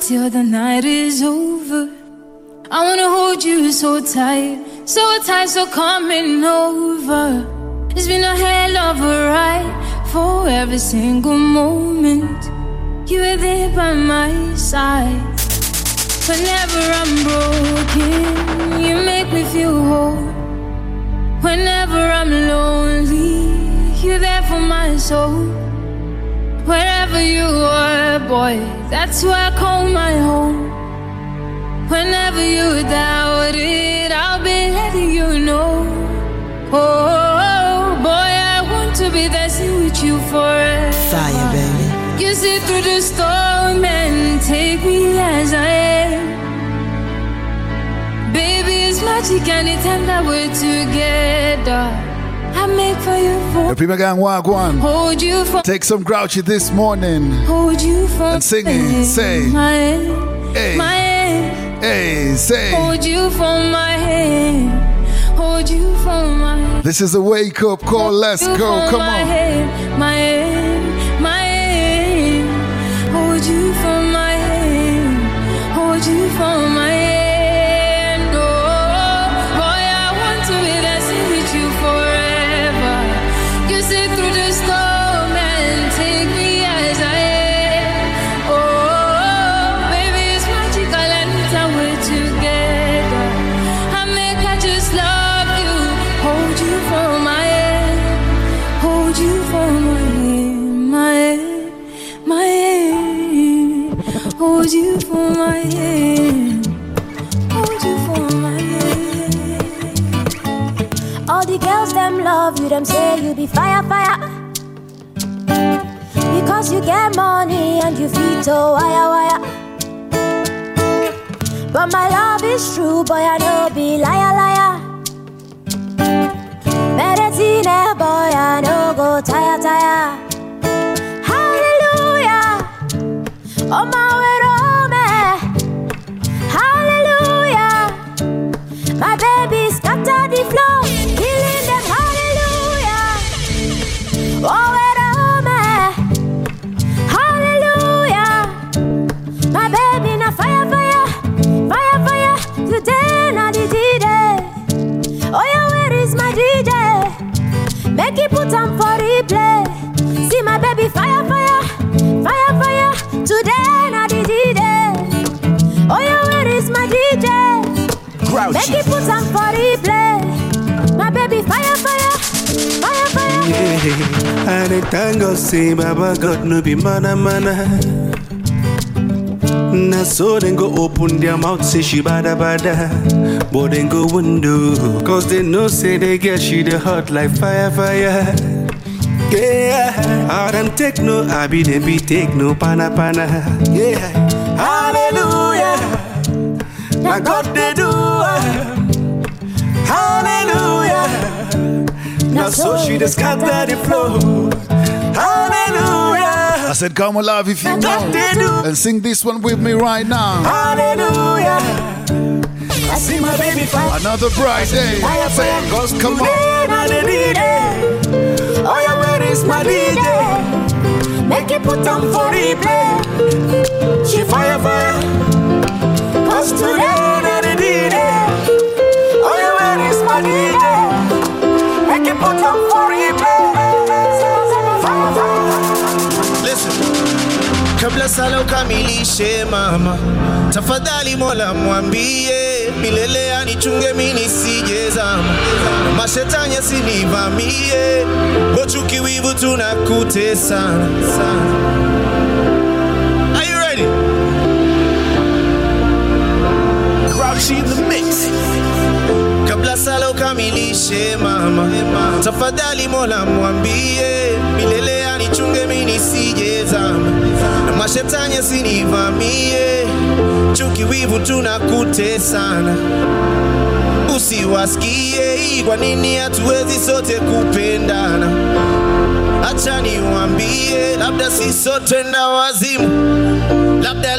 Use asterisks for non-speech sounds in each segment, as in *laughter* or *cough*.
until the night is over. I wanna hold you so tight, so tight, so coming over. It's been a hell of a ride for every single moment. You were there by my side. Whenever I'm broken, you make me feel whole. Whenever I'm lonely, you're there for my soul. Wherever you are, boy, that's where I call my home. Whenever you doubt it, I'll be letting you know. Oh, boy, I want to be dancing with you forever. Fire, baby. You see through the storm and take me as I am. Baby, it's magic anytime that we're together. The Prima Gang Wagwan. hold you for Take some Grauchi this morning. hold you for And sing it, say. my hand, Hey. my hand, Hey, say. hold you for my hand, hold you for my hand. This is a wake up call. Let's go. Come on. Love you, them say you be fire, fire. Because you get money and you feel to wire, wire. But my love is true, boy, I know be liar, liar. Medicine, eh, boy, I know go tire, tire. Hallelujah. Oh, my way, And the tango say Baba God no be mana mana. Na so then go open their mouth say she bada bada, but then go window cause they know say they get she the hot like fire fire. Yeah, I them take no, I be them be take no pana pana. Yeah, hallelujah. Now God they do. Uh, hallelujah. Now so she just scatter it flow. Hallelujah. I said, come alive if you God they do. know. And sing this one with me right now. Hallelujah. I see my baby fire. Another bright day. Say, fire, goes come on. now the DJ. Oh, yeah, where is my DJ? Make it put on for replay. She fire, fire. Cause today, Kabla sala ukamilishe mama, tafadhali Mola mwambie milele anichunge mimi nisijezama, mashetani asinivamie, bochuki wivu tunakutesana sana. Are you ready? Grouchy the mix. Kabla sala ukamilishe mama, tafadhali Mola mwambie milele anichunge mimi nisijezama, na mashetani asinivamie, chuki wivu tunakutesana. Usiwasikie kwa nini hatuwezi sote kupendana? Acha niwaambie, labda si sote nda wazimu, labda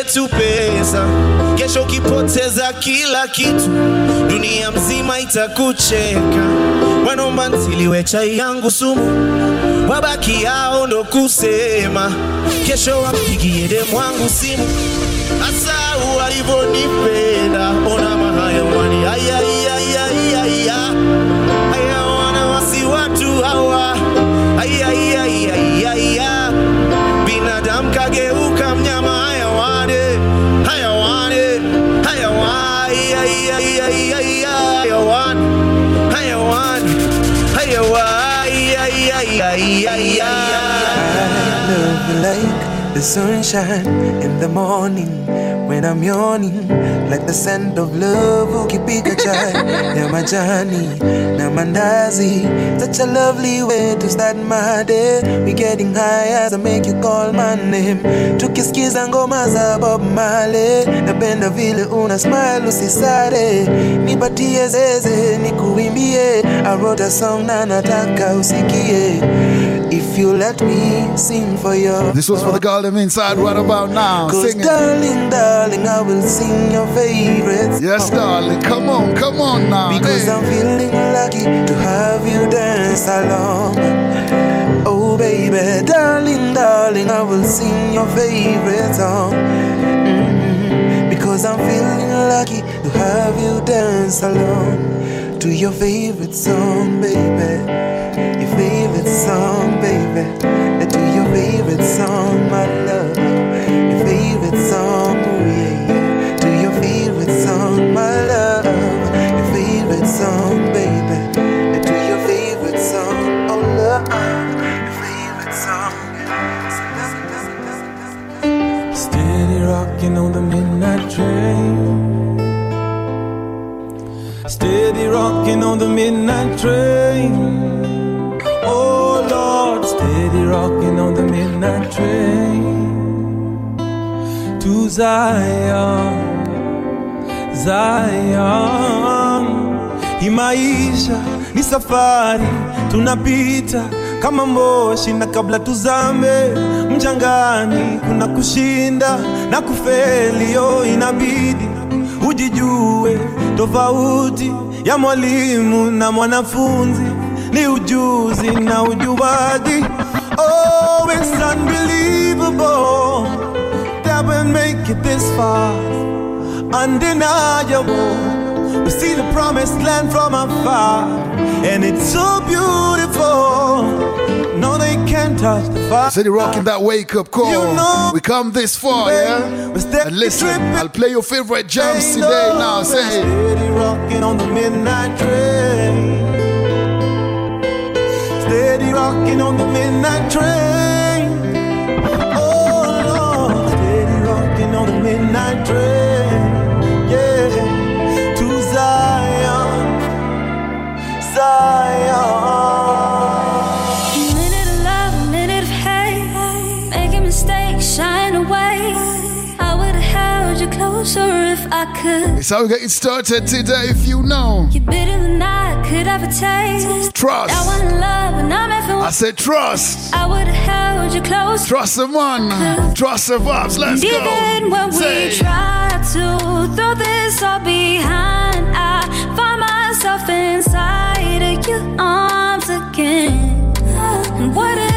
yetu pesa. Kesho ukipoteza kila kitu, dunia mzima itakucheka. Wanomba ntiliwe chai yangu sumu, wabaki yao ndo kusema. Kesho wampigie demu wangu simu, asa walivyonipenda. Ona mahayawani ayayayayaya I love you like the sunshine in the morning when I'm yawning, like the scent of love ukipika chai *laughs* ya majani na mandazi. Such a lovely way to start my day. We getting high as I make you call my name. Tukisikiza ngoma za Bob Marley, napenda vile una smile usisare, nipatie zeze nikuimbie. I wrote a song na nataka usikie. If you let me sing for you. This was for the girl them inside right about now. Cause Sing it. darling, darling, I will sing your favorites. Yes, darling. Come on, come on now. Because Hey. I'm feeling lucky to have you dance along. Oh, baby, darling, darling, I will sing your favorite song. Mhm. Because I'm feeling lucky to have you dance along to your favorite song, baby. Favorite song, baby. To your favorite song, my love. Your favorite song, oh yeah, yeah. To your favorite song, my love. Your favorite song, baby. To your favorite song, oh love. Your favorite song. Steady rocking on the midnight train. Steady rocking on the midnight train. Zion, Zion. Hii maisha ni safari, tunapita kama moshi, na kabla tuzame mchangani, kuna kushinda na kufeli. Yo, inabidi ujijue, tofauti ya mwalimu na mwanafunzi ni ujuzi na ujuaji. Oh, far undeniable. We see the promised land from afar, and it's so beautiful. No, they can't touch the fire. City rocking that wake up call. You know, we come this far, yeah? we're steady And listen, tripping. I'll play your favorite jams Ain't today no now. Say, Steady rocking on the midnight train. Steady rocking on the midnight train. Midnight train. Yeah, to Zion, Zion. Minute of love, minute of hate. Making mistakes, shying away. I would have held you closer if I could. it's how we getting started today. If you know, You're bitter than I could ever taste. trust. That one love, and I'm effing. I said trust. I would have held you close. Trust the man. Trust the vibes. Let's even go. when Say. we try to throw this all behind, I find myself inside of your arms again. What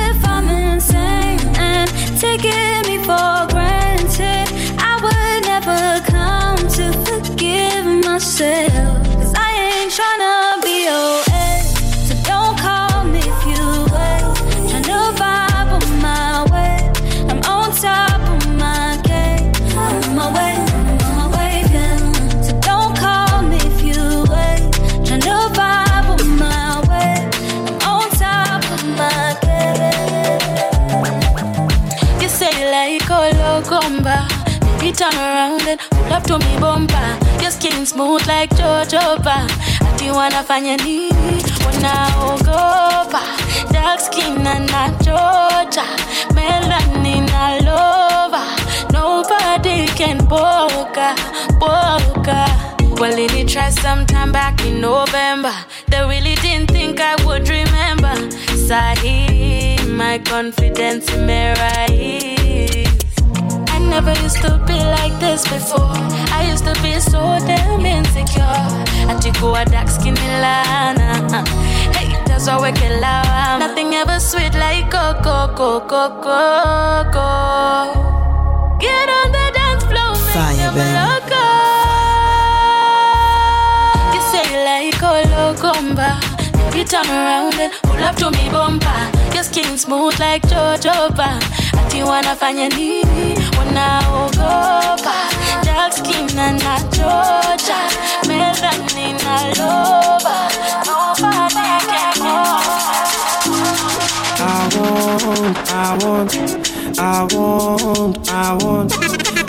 to me bumper. Your skin smooth like Jojoba. Wanafanya nini? Wanaogopa. Dark skin and not Georgia. Melanin all over. Nobody can boga, boga. Well, they try sometime back in November. They really didn't think I would remember. Sahi, my confidence may rise. I never used to be like this before. I used to be so damn insecure. Ati kuwa dark skin lana. Haters waweke lawama. Nothing ever sweet like coco, coco, coco. Get on the dance floor, make Fire, loco. You say you like Ologomba. Baby, turn around and pull up to me bumper. Your skin smooth like Jojoba. Ati wanafanya nini? Wanaogopa. Dark skin na na Georgia. Melanin na loba. Nobody can I want, I want, I want, I want,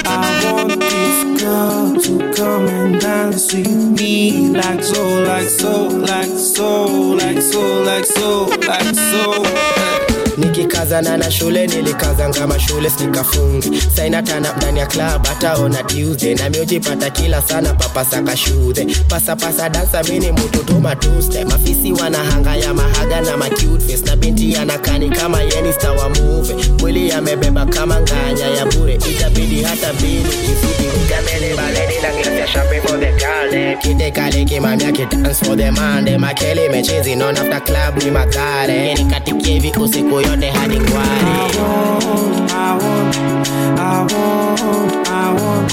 I want this girl to come and dance with me like so, like so, like so, like so, like so, like so. Nikikazana na shule nilikazangama shule sikafungi. Sainatana ndani ya klab hataona tuze na miujipata kila sana papasaka shudhe pasapasa dansa mini mututu matuste. Mafisi wanahanga ya mahaga na macutface na binti anakani kama yenista wa muve mwili yamebeba kama nganya ya bure. Itabidi hata bili izidi ugamele baleni na glass ya champagne for the girl dem kite kidance for the mande mechezi non after club ni magare nikatikie hivi usiku yote hadi kware I want, I want, I want,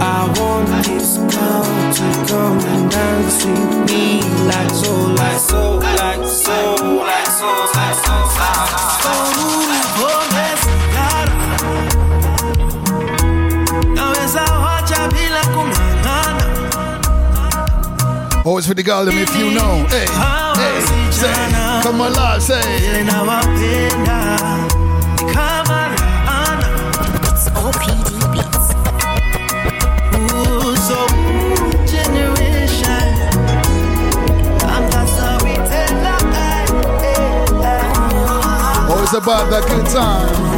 I want this girl to come and dance with me like so, like so, like so, like so, like so, like so. Naweza Oh, Always for the girl, them if you know. Hey, hey, say, come alive, say. Oh, Always about that good time.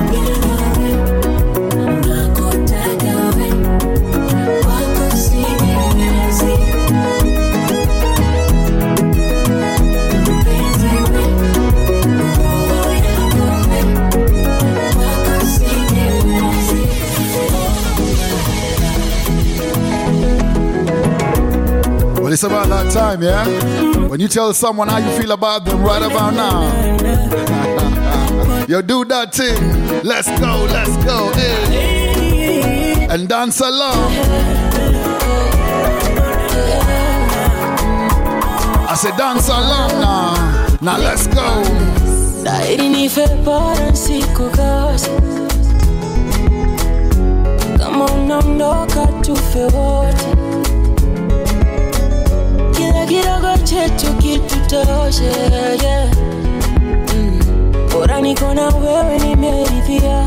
It's about that time, yeah? When you tell someone how you feel about them right about now. *laughs* Yo, do that thing. Let's go, let's go. Hey. And dance along. I said dance along now. Now let's go. Chetu kitutoshe yeah. mm. bora niko na wewe nimeridhia.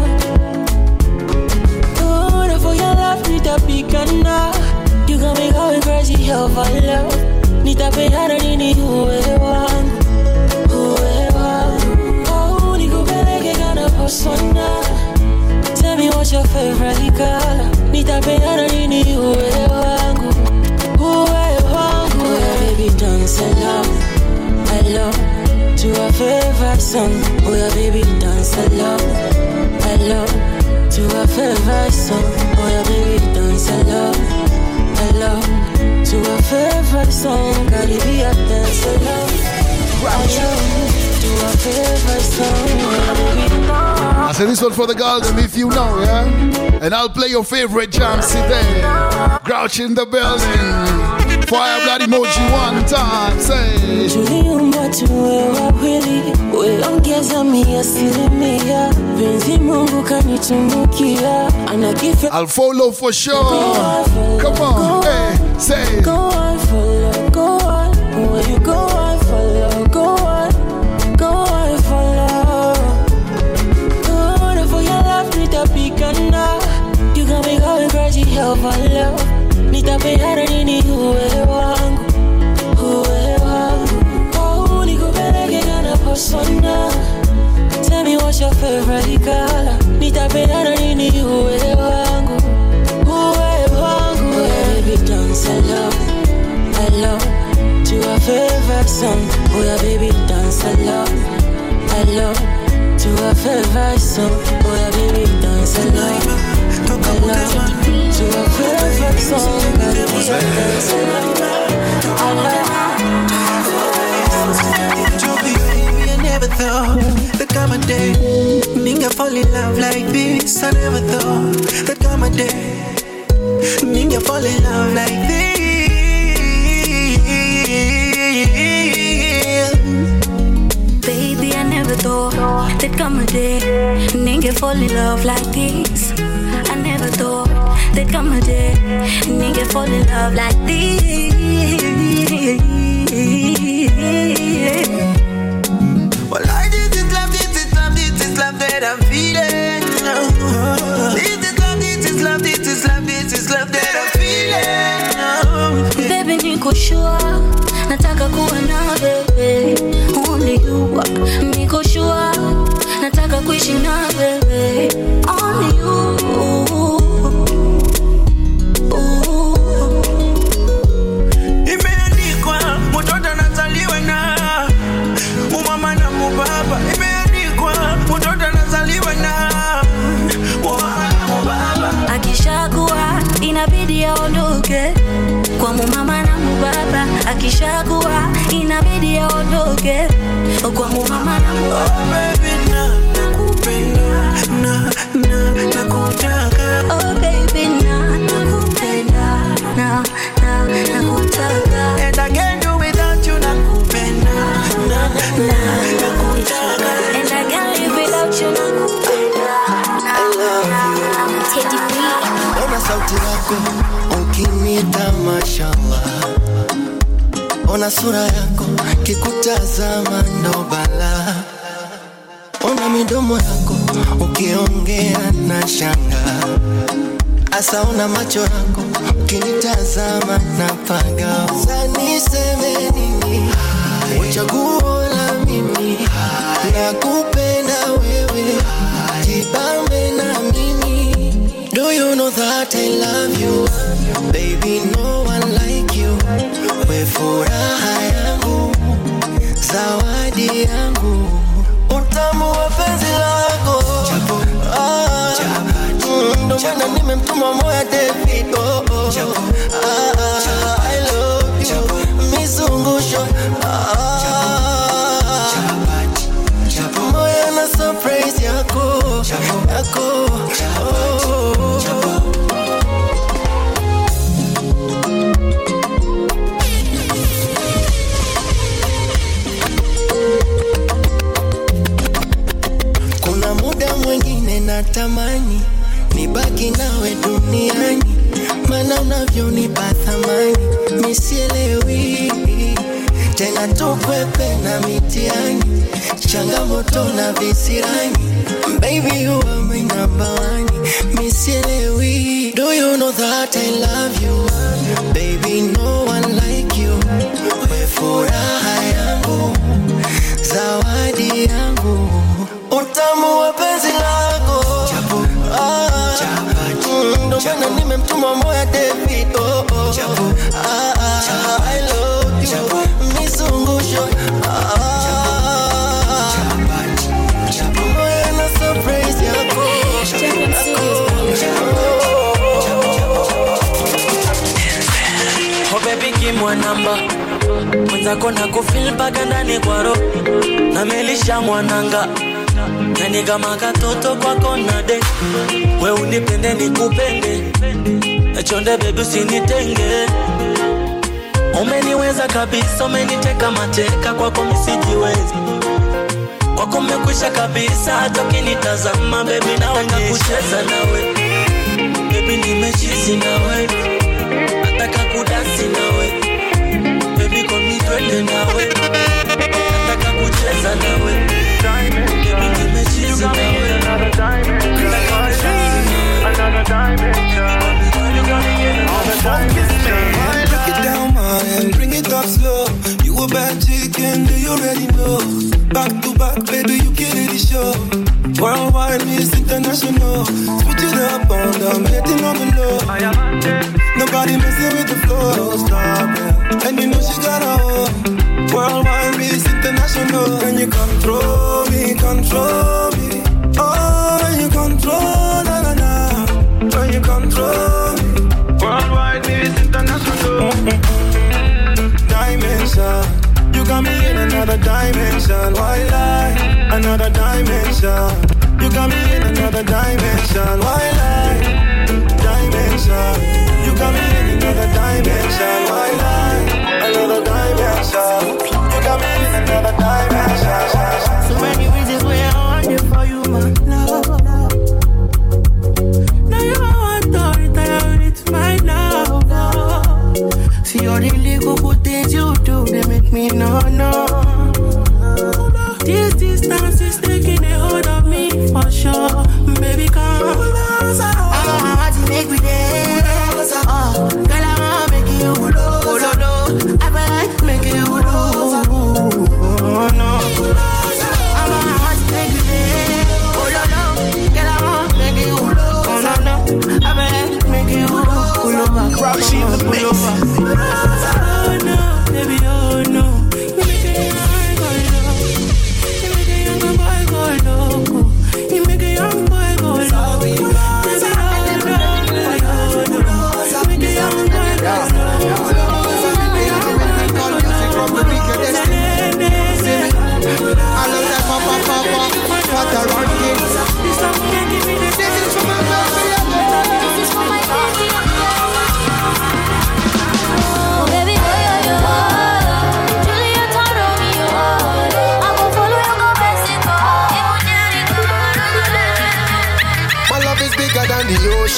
For your love You got me going crazy nini uwe Oh kana Tell me what's your favorite color. Nitapeana nini uwe wangu dance along Along To a favorite song Oh yeah baby dance along Along to a favorite song. Oh yeah, baby, dance along, along to a favorite song. Caribbean dance along, along to a favorite song. Oh I said this one for the girl, them if you know, yeah? And I'll play your favorite jams today. Grouch in the building. Fire blood emoji one time. Say. tuliumbwa tuwe wawili, weongeza mia asilimia. Penzi Mungu kanitunukia, anakifa. I'll follow for sure. Come on, say. Go on, follow, go on. When you go on, follow, go on. Go on, follow. Good for your love, nitapigana. You got me going crazy over love. Nitapeana nini uwe wangu, uwe wangu. Oh, nikupeleke kana persona. Tell me what's your favorite color. Nitapeana nini uwe wangu, uwe wangu. Baby, dance along, along to a favorite song. Oh yeah, baby, dance along, along to a favorite song. Oh yeah, baby, dance Baby, I never thought that come a day Ninga fall in love like this. I never thought that come a day Ninga fall in love like this. Thought come a day fall in love like this. I never thought that come a day nigga fall in love like this. Well, I this is love, this is love, this is love that I'm feeling. This is love, this is love, this is love, this is love that I'm feeling. Baby, niko sure nataka kuwa na wewe, only you. Niko sure nataka kuishi na wewe, mubaba inabidi aondoke. Kwa mumama na Oh, baby, na nakupenda, na na nakutaka. Oh, and I can't do without you, nakupenda, na na nakutaka. and I can't live without you nakupenda Ona sauti yako ukinita mashallah, ona sura yako kikutazama ndo bala, ona midomo yako ukiongea na shanga, asa ona macho yako ukinitazama na paga. Niseme nini? Uchaguo la mimi na kupenda wewe, jibambe na mimi Do you know that I love you? Baby, no furaha yangu, zawadi yangu, utamu wa penzi lako. Ah, Ndo maana nimemtuma moya David. Oh, oh. Ah, I love you. Mizungusho. Ah, moya na surprise yako yako oh. Changamoto na visirani. Baby number one. Misielewi do you know that I love you? Baby no one like you. We furaha yangu. Zawadi yangu. Utamu wa penzi lako. Ah, mm, ndo maana nimemtuma moya number mwenzako na kufil mpaka ndani kwa roho namelisha mwananga. Yani kama katoto kwako nade we unipende nikupende. Chonde bebi usinitenge. Umeniweza kabisa umeniteka mateka. Kwako misijiwezi kwako mekwisha kabisa hata ukinitazama bebi naona kucheza nawe. Bebi nimechizi nawe control me, control me? Oh, when you control, na na na. When you. Worldwide, Miss International. Dimension. You got me in another dimension. Why lie? Another dimension. You got got me in another dimension.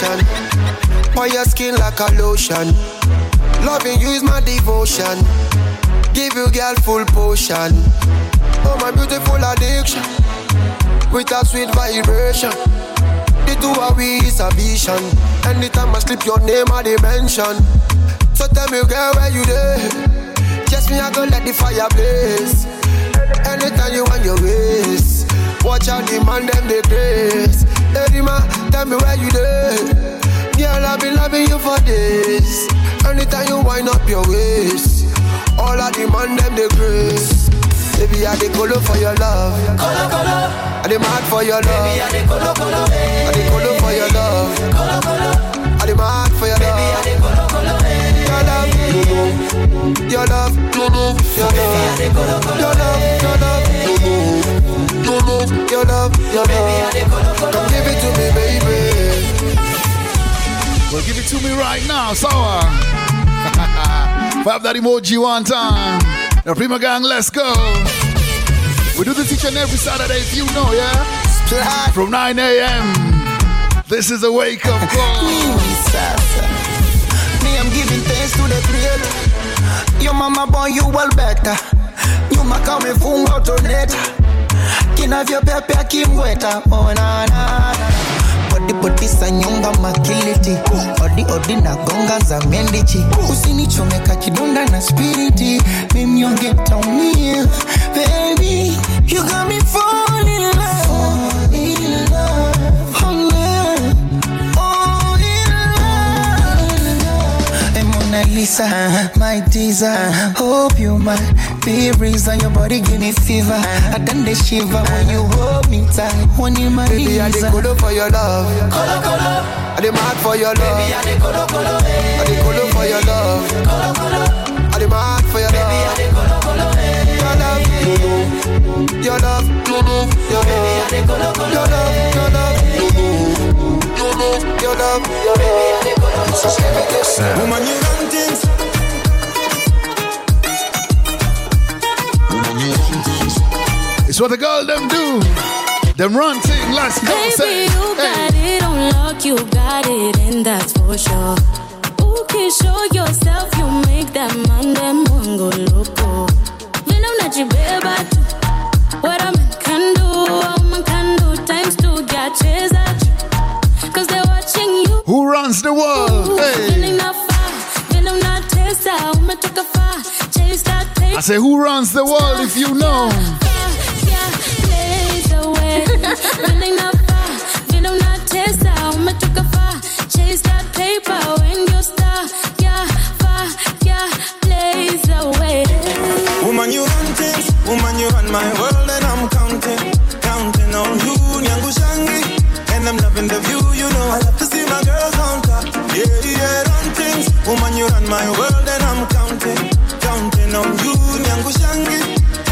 The ocean. On your skin like a lotion. Loving you is my devotion. Give you girl full potion. Oh my beautiful addiction. With a sweet vibration. The two of we is a vision. Anytime I slip your name I dimension. So tell me girl where you there? Just me I go let the fire blaze. Anytime you want your ways. Watch out the man them they grace. Hey man, tell me where you there? Girl, I've been loving you for days. Anytime you wind up your waist, all I demand them the grace. Baby, I dey colo for your love. Colo, colo. I dey mad for your love. Baby, I dey colo, colo, eh. I dey colo for your love. Colo, colo. I dey mad for your love. Baby, I dey colo, colo, eh. Your love. Your love. Your love, your love, your love, no, no. No, no. Your love, your love. Come give it to me, baby. Me right now, sour. *laughs* Fab that emoji one time. The Prima Gang, let's go. We do this each and every Saturday, if you know, yeah? From 9 a.m. This is a wake up call. *laughs* Me, I'm giving thanks to the creator. Your mama born you well better. Nyuma kama ifunga utoneta kinavyopeapea kimweta onana bodibodisa nyumba makiliti. Odi odi na gonga za mendichi. Usinichomeka kidonda na spiriti. Mimnyonge taumia baby you got me fall in love love Mona Lisa, my teaser. Hope you might be reason your body give me fever. I done the shiver when you hold me tight. When you my Baby, I dey colo for your love. Colo, colo. I dey mad for your love. Baby, I dey colo, colo. I dey colo for your love. Colo, colo. I dey mad for your Baby, I love. dey colo, colo. Your love. Your love. Your love, dey colo, colo, your love, your love, no, no. Your love, your love, your love. Woman, you run things. It's what the girl them do. Them run thing, let's go. Baby, say. you got it on lock, you got it, and that's for sure. Who can show yourself? You make that man them one go loco. Vile unajibeba tu, what a man can do, a man can do times two, get chase at you. Cause they're watching you. Who runs the world? Hey. Feeling not far, feeling not taste out, umetoka far, chase that taste. I say, who runs the world if you know? Yeah, blaze away. Feeling not far, feeling not taste out, umetoka far, chase that paper when you star. Yeah, far, yeah, blaze away. Woman, you run things. Woman, you run my world, and I'm counting, counting on you, Nyangu Shangi. And I'm loving the view, my world, and I'm counting, counting on you, Nyangu Shangi.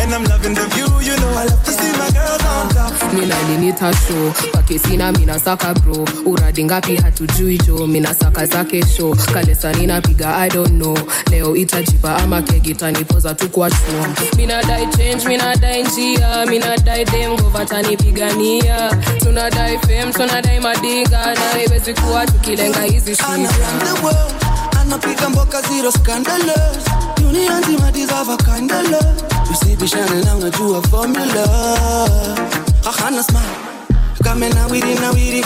And I'm loving the view, you know. I love to see my girls on top. minalinita show pakisina minasaka bro. Uradi ngapi hatujui jo minasaka zake show kalesani napiga i don't know. Leo itajipa ama kegitanipoza tu kwa chuo. Minadai change mina minadai njia. Minadai demgova tanipigania tunadai fame tunadai madiga. Na iwezi kuwa tukilenga hizi shida. The world anapiga mboka zero scandalous. Dunia nzima deserve a kind of love usibishane na unajua formula. Hahana smile. Kame nawiri nawiri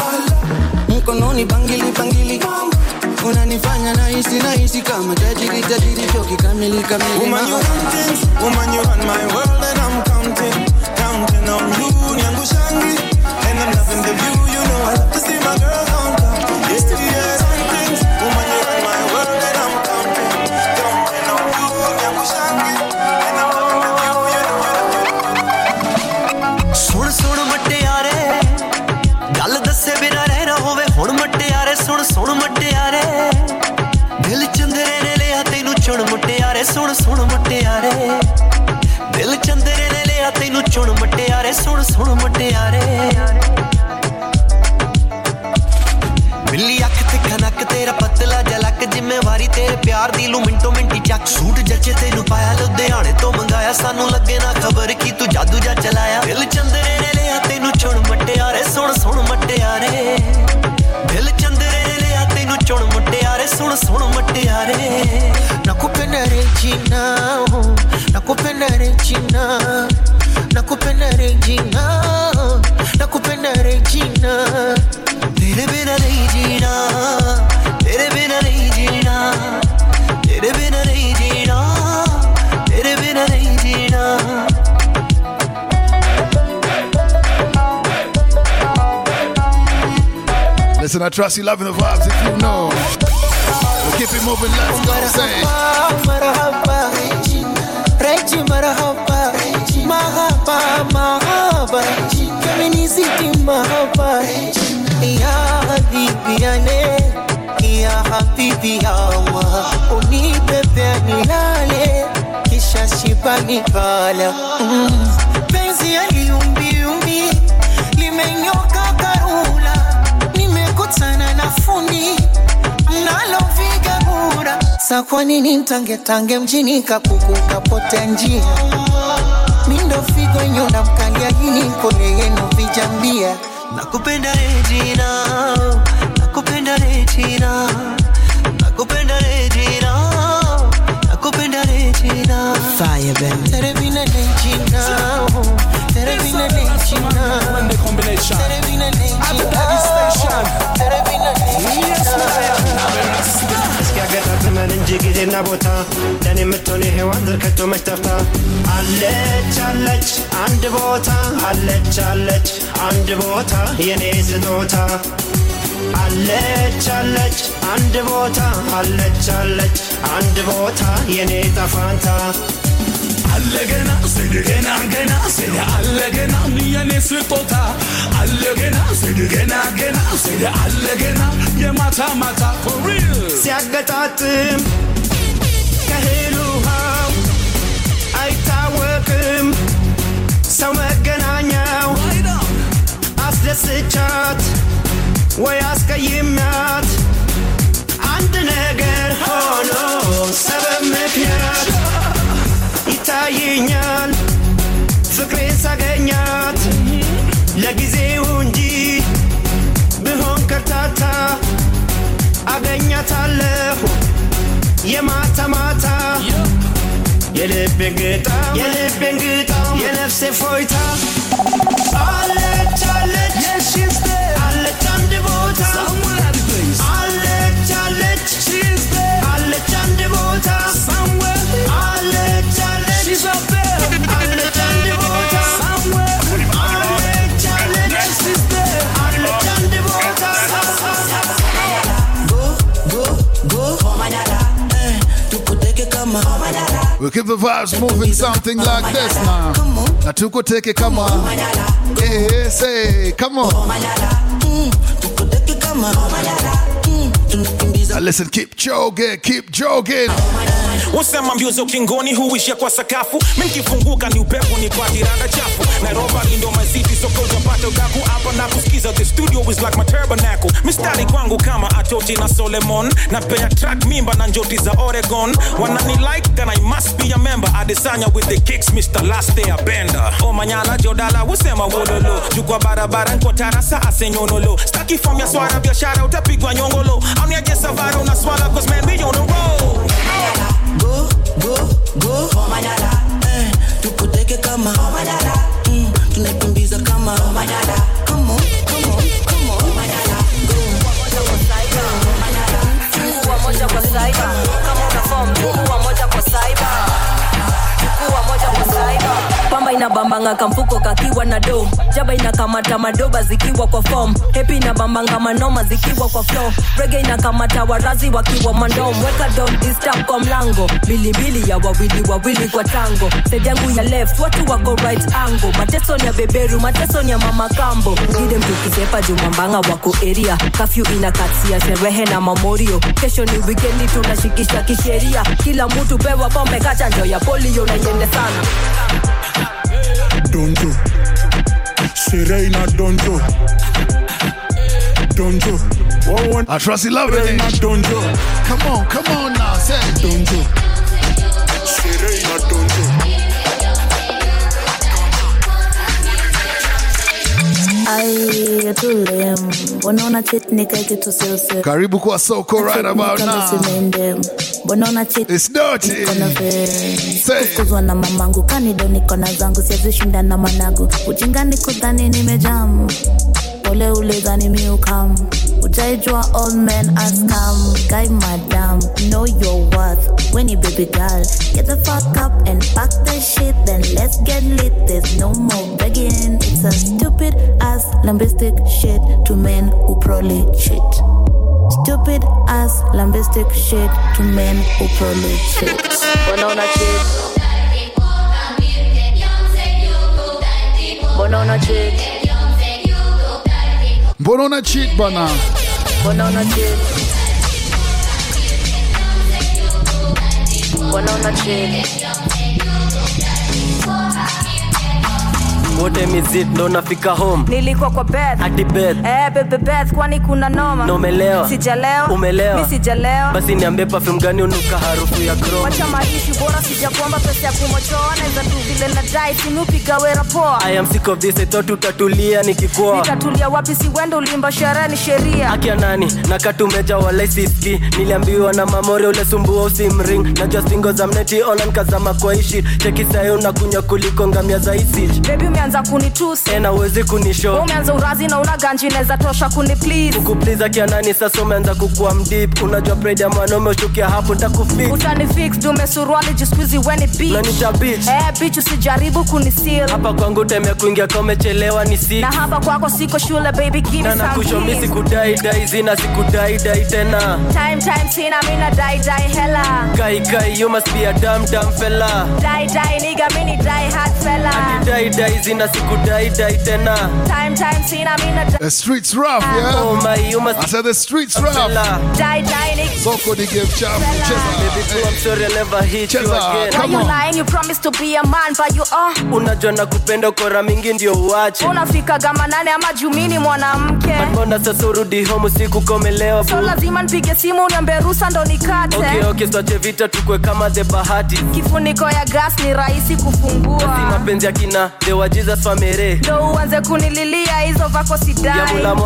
mkononi bangili bangili. Unanifanya nahisi nahisi kama tajiri tajiri toki kamili kamili Woman, you run things. Woman, you run my world and I'm counting, counting on you. Nyangu Shangi, and I'm loving the view. You know I love to see my girls ਮਟਿਆਰੇ ਸੁਣ ਸੁਣ ਮਟਿਆਰੇ। ਦਿਲ ਚੰਦਰੇ ਨੇ ਲਿਆ ਤੈਨੂੰ ਚੁਣ ਮਟਿਆਰੇ, ਸੁਣ ਸੁਣ ਮਟਿਆਰੇ। ਬਿੱਲੀ ਅੱਖ ਤੇ ਖਨਕ ਤੇਰਾ ਪਤਲਾ ਜਲਕ ਜ਼ਿੰਮੇਵਾਰੀ ਤੇਰੇ ਪਿਆਰ ਦੀ। ਲੂ ਮਿੰਟੋ ਮਿੰਟੀ ਚੱਕ, ਸੂਟ ਜੱਚੇ ਤੈਨੂੰ ਪਾਇਆ, ਲੁਧਿਆਣੇ ਤੋਂ ਮੰਗਾਇਆ। ਸਾਨੂੰ ਲੱਗੇ ਨਾ ਖਬਰ ਕੀ ਤੂੰ ਜਾਦੂ ਜਾ ਚਲਾਇਆ। ਦਿਲ ਚੰਦਰੇ ਨੇ ਲਿਆ ਤੈਨੂੰ ਚੁਣ ਮਟਿਆਰੇ, ਸੁਣ ਸੁਣ ਮਟਿਆਰੇ। ਦਿਲ ਚੰਦਰੇ ਨੇ ਲਿਆ ਤੈਨੂੰ ਚੁਣ ਮਟਿਆਰੇ ਸੁਣ ਸੁਣ ਮਟਿਆਰੇ nakupenda Regina, oh, nakupenda Regina, nakupenda Regina, nakupenda Regina. ਤੇਰੇ ਬਿਨਾ ਨਹੀਂ ਜੀਣਾ ਤੇਰੇ ਬਿਨਾ ਨਹੀਂ ਜੀਣਾ ਤੇਰੇ ਬਿਨਾ ਨਹੀਂ Listen, I trust you loving the vibes if you know. We'll keep it moving, let's go. Say. Marhaba, Regi marhaba, mahaba, mahaba, feminiziti mahaba, ya habibi yane, ya habibi yawa, unibebe nilale, kisha shiba nipala. Mm. Penzi yaliumbiumbi, sa kwa nini mtangetange mjini kapuku kapotea njia? Mindo figo nyona mkalia hini pole yenu vijambia. Nakupenda Regina nakupenda Regina nakupenda Regina nakupenda Regina fire baby tere vina Regina oh, tere vina Regina tere vina Regina tere እስኪያገጣጥመን እንጂ ጊዜና ቦታ ለእኔ የምትሆን ሔዋን ከቶ መች ጠፍታ? አለች አለች አንድ ቦታ። አለች አለች አንድ ቦታ። የኔ ስጦታ። አለች አለች አንድ ቦታ። አለች አለች አንድ ቦታ። የኔ ጠፋንታ አለ ገና ስድ ገና ገና ስድ አለ ገና የኔ ስጦታ አለ ገና ስድ ገና ገና ስድ አለ ገና የማታ ማታ ሲያገጣጥም ከእህል ውሃው አይታወቅም ሰው መገናኛው አስደስቻት ወይ አስቀይሜያት አንድ ነገር ሆኖ ሰበብ ምክንያት ይታየኛል ፍቅሬን ሳገኛት ለጊዜው እንጂ ብሆን ከርታታ አገኛታለሁ። የማታ ማታ የልቤን ግጣም የልቤን ግጣም የነፍሴ ፎይታ አለች አለች We'll keep the vibes moving, something like this now. It, come on. Yeah, yeah, say, come on. Now listen, keep jogging, keep jogging. usema mbio za ukingoni huishia kwa sakafu mi nikifunguka ni upepo ni patiranda chafu nairobi ndo mazidi soko utapata togaku hapa na kusikiza the studio is like my tabernacle. Mistari kwangu kama atoti na solemon napea track mimba na njoti za oregon. Wanani like then i must be a member. Adesanya with the kicks mr last day abenda omanyala jodala wusema wololo jukwa barabara nko tarasa asenyonolo staki fom ya swara biashara utapigwa nyongolo. Amniaje savara unaswala cause man we on the road go go go. Omanyala eh, tukuteke kama. Omanyala pamba inabambanga kamfuko kakiwa na do jaba inakamata madoba zikiwa kwa form. Hepi inabambanga manoma zikiwa kwa flo rege inakamata warazi wakiwa mandom. Weka don disturb kwa mlango. Bilibili ya wawili wawili kwa tango. Sedi yangu ya left watu wako right angle. Mateso ni ya beberu mateso ni ya mama kambo. Gide mtukisepa jumambanga wako area. Kafyu inakatia sherehe na mamorio. Kesho ni wikendi tunashikisha kisheria. Kila mtu pewa pombe kachanjo ya polio na yende sana donjo sherehe ina donjo donjo I trust you love it. ina donjo Come on, come on now, say donjo sherehe ina donjo Karibu kwa soko right about now. It's dirty. na mamangu kanido niko na zangu siwezi shinda na managu ujingani kudhani nimejamu pole ulidhani miukam ujaijua all men are scam guy madam know your worth. When you baby girl get the fuck up and pack the shit. Then let's get lit. There's no more begging. It's a stupid ass lambistic shit to men who probably cheat stupid ass lambistic shit to men who probably cheat mbona una cheat mbona una cheat Mbona una cheat. Una cheat mbona time is it? ndo nafika home. Nilikuwa kwa bed. Hadi bed. Eh bebe bed kwani kuna noma? Na umelewa? sijalewa Umelewa? Mimi sijalewa basi niambie perfume gani unuka harufu ya chrome? Wacha maishi bora sijakuomba pesa ya kumochoa. Naweza tu vile na dai sinupiga wera poa I am sick of this I thought utatulia nikikuoa. Nitatulia wapi si wendo ulimba sherehe ni sheria. Akia nani? Nakatumeja wala sisi. niliambiwa na mamore ule sumbua usimring najua singo za mneti ona nkazama kwa ishi cheki sayo unakunywa kuliko ngamia za isich bebi umeanza kunitusi. Tena uwezi kunisho umeanza urazi na una ganji naweza tosha kuni please kukupliza kia sasa umeanza kukua mdip unajua pride ya mwanaume ushukia hapo ntakufix utani fix dume suruali jiskuizi weni bitch. eh bitch usijaribu kunisil. Hapa kwangu time kuingia ka umechelewa ni six na hapa kwako siko shule baby give me na some nakushomi keys. dai zina sikudai dai tena. Time time sina mina dai dai hela. Kai kai you must be a damn damn fella. Dai dai nigga mini dai hard fella. Dai dai zina sikudai dai tena time time sina mina The streets rough, yeah. Oh my, you must I said the streets rough. dai dai nigga Soko ni give chap. Baby boo, I'm sorry I'll never hit you again. Why you lying? You promise to be a man, but you are. unajua na kupenda kora mingi ndio uache Unafika gama nane ama jumini mwanamke. mbona sasa urudi home usiku komelewa So lazima nipige simu niambie ruhusa ndo nikate. okay, okay, swache vita tukwe kama the bahati Kifuniko ya gas ni rahisi kufungua. mapenzi ya kina the Jesus famere Ndo uanze kunililia hizo vako sidai.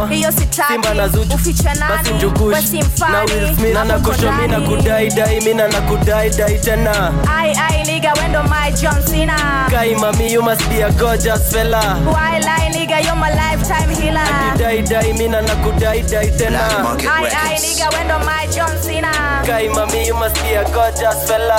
Hiyo sitaki. na zuchu Ufiche nani? njukush We si mfani. na Will Smith na nakosho mi na kudai dai mi na nakudai dai tena Ai ai nigga wendo my John Cena. kai mami you must be a gorgeous fella Why lie nigga you're my lifetime healer. dai dai mi na nakudai dai tena Ai ai nigga wendo my John Cena. kai mami you must be a gorgeous fella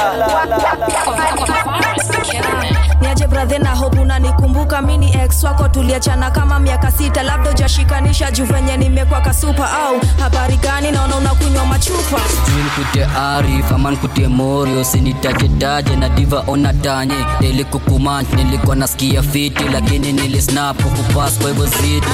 niaje brathe na hope unanikumbuka. Mini ex wako tuliachana kama miaka sita. Labda ujashikanisha juu venye nimekwa kasupa au habari gani? Naona unakunywa machupa. Nikutie arif ama nikutie morio sinitaje na diva ona tanye. Nilikukumant nilikuwa nasikia fiti lakini nilisnap kupas kwa hivyo zidi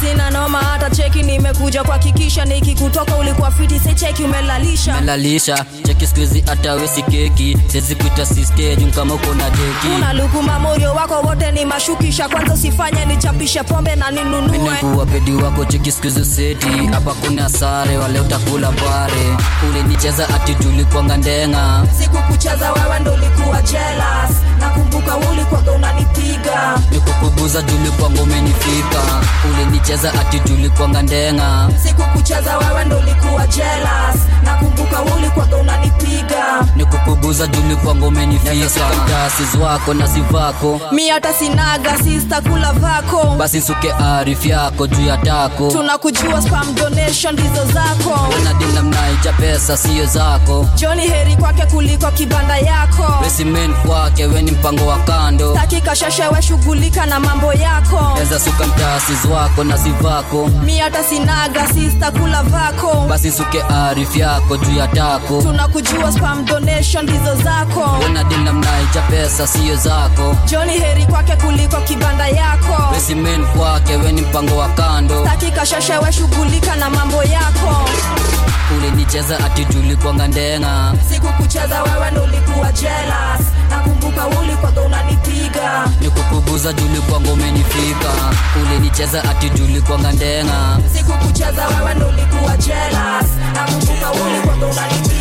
sina noma hata cheki nimekuja kuhakikisha. Nikikutoka ulikuwa fiti si cheki umelalisha. Melalisha cheki skuizi hata wesi keki. Kuita sisteju kama uko na deki una luku mamorio wako wote ni mashukisha. Kwanza usifanye nichapishe pombe na ninunue. Pedi wako cheki skuizi seti. Hapa kuna sare wale utakula pare. Ulinicheza ati tulikwanga ndenga. Siku kucheza wewe ndo ulikuwa jealous nakumbuka ulikwaga unanipiga. Juli tulikwanga umenifika. Ulinicheza ati tulikwanga ndenga. Siku kucheza wewe ndo ulikuwa jealous. Nakumbuka ulikwaga unanipiga. Nikukuguza tulikwanga umenifika. Mtasis wako na sivako mi hata sinaga sista kula vako. Basi suke arif yako juu ya tako. Tunakujua spam donation ndizo zako. Unadila mnaija pesa siyo zako. Joni heri kwake kuliko kibanda yako. Wesimen kwake weni mpango wa kando. Takika shashewe shughulika na mambo yako. Eza suka mtasis wako na sivako mi hata sinaga sista kula vako. Basi suke arif yako juu ya tako. Tunakujua spam donation ndizo zako. Unadila mnaicha pesa siyo zako. Joni heri kwake kuliko kibanda yako. Wesimen kwake weni mpango wa kando. Takika shashewe shughulika na mambo yako ulinicheza ati tulikwanga ndenga. Sikukucheza wewe nulikuwa jelas nakumbuka ulikwaga unanipiga. Nikukuguza julikwanga umenifika. Ulinicheza ati tulikwanga ndenga. Sikukucheza wewe nulikuwa jelas nakumbuka ulikwaga unanipiga.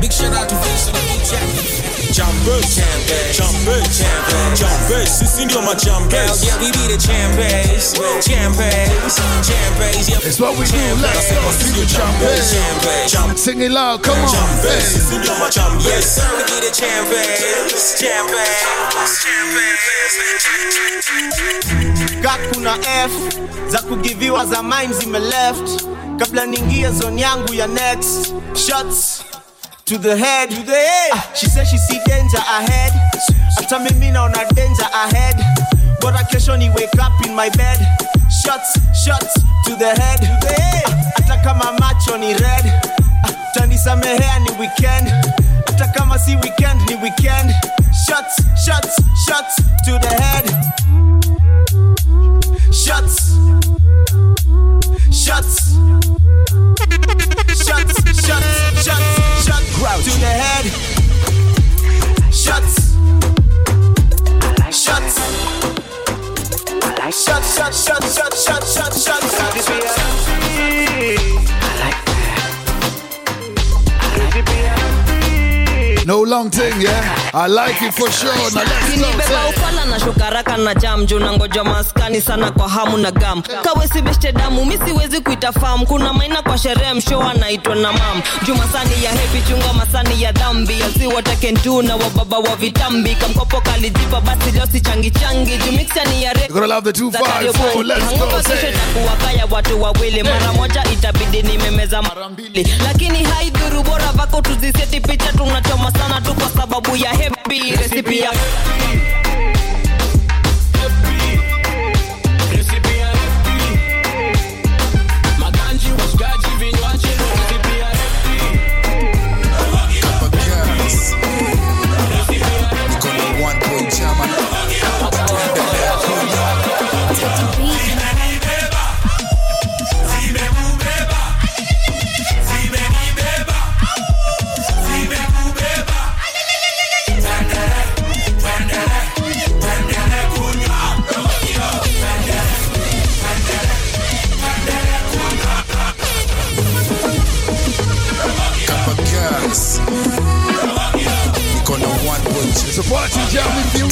Big shout out to Vision Champion the beat jacket. Jambe, jambe, jambe, jambe, jambe. Sisi ndio majambe. Yeah, we be the jambes, jambes, jambes. Yeah, It's what we do. Let's go. Sisi ndio jambes, jambe, jambe. Sing it loud. Come on. Jambes, Hey. sisi ndio majambes. Yes, sir, we be the jambes, jambes, jambes. Got kuna f za kugiviwa za mime zime left kabla niingie zone yangu ya next shots to the head, to the head. Ah, she says she see danger ahead. Hata mimi naona danger ahead. Kesho ni wake up in my bed. Shots shots to the head, to the head. Ah, hata kama macho ni red ah, tanisamehea ni weekend hata kama si weekend ni weekend. Shots shots shots to the head. Shots shots. Shots shots shots shots to the head. Shots shots shots shots shots shots shots. Shots shots shots. No long thing, yeah. I like it for sure. Now let's go. kinibeba upala na shukaraka na jam juu nangoja maskani sana kwa hamu na gam beshte damu mi siwezi kuita famu. kuna maina kwa sherehe msho anaitwa na mam ya hepi chunga masani ya dhambi asiwatekentu na wababa wa vitambi kamkopo kalijipa basi leo si changi changi juu miksani ya You're gonna love the 254. Let's go. Say. kuwakaya watu wawili mara moja itabidi nimemeza mara mbili lakini haidhuru bora vako tuziseti picha tunachoma sana tu kwa sababu ya hepi baby, recipe.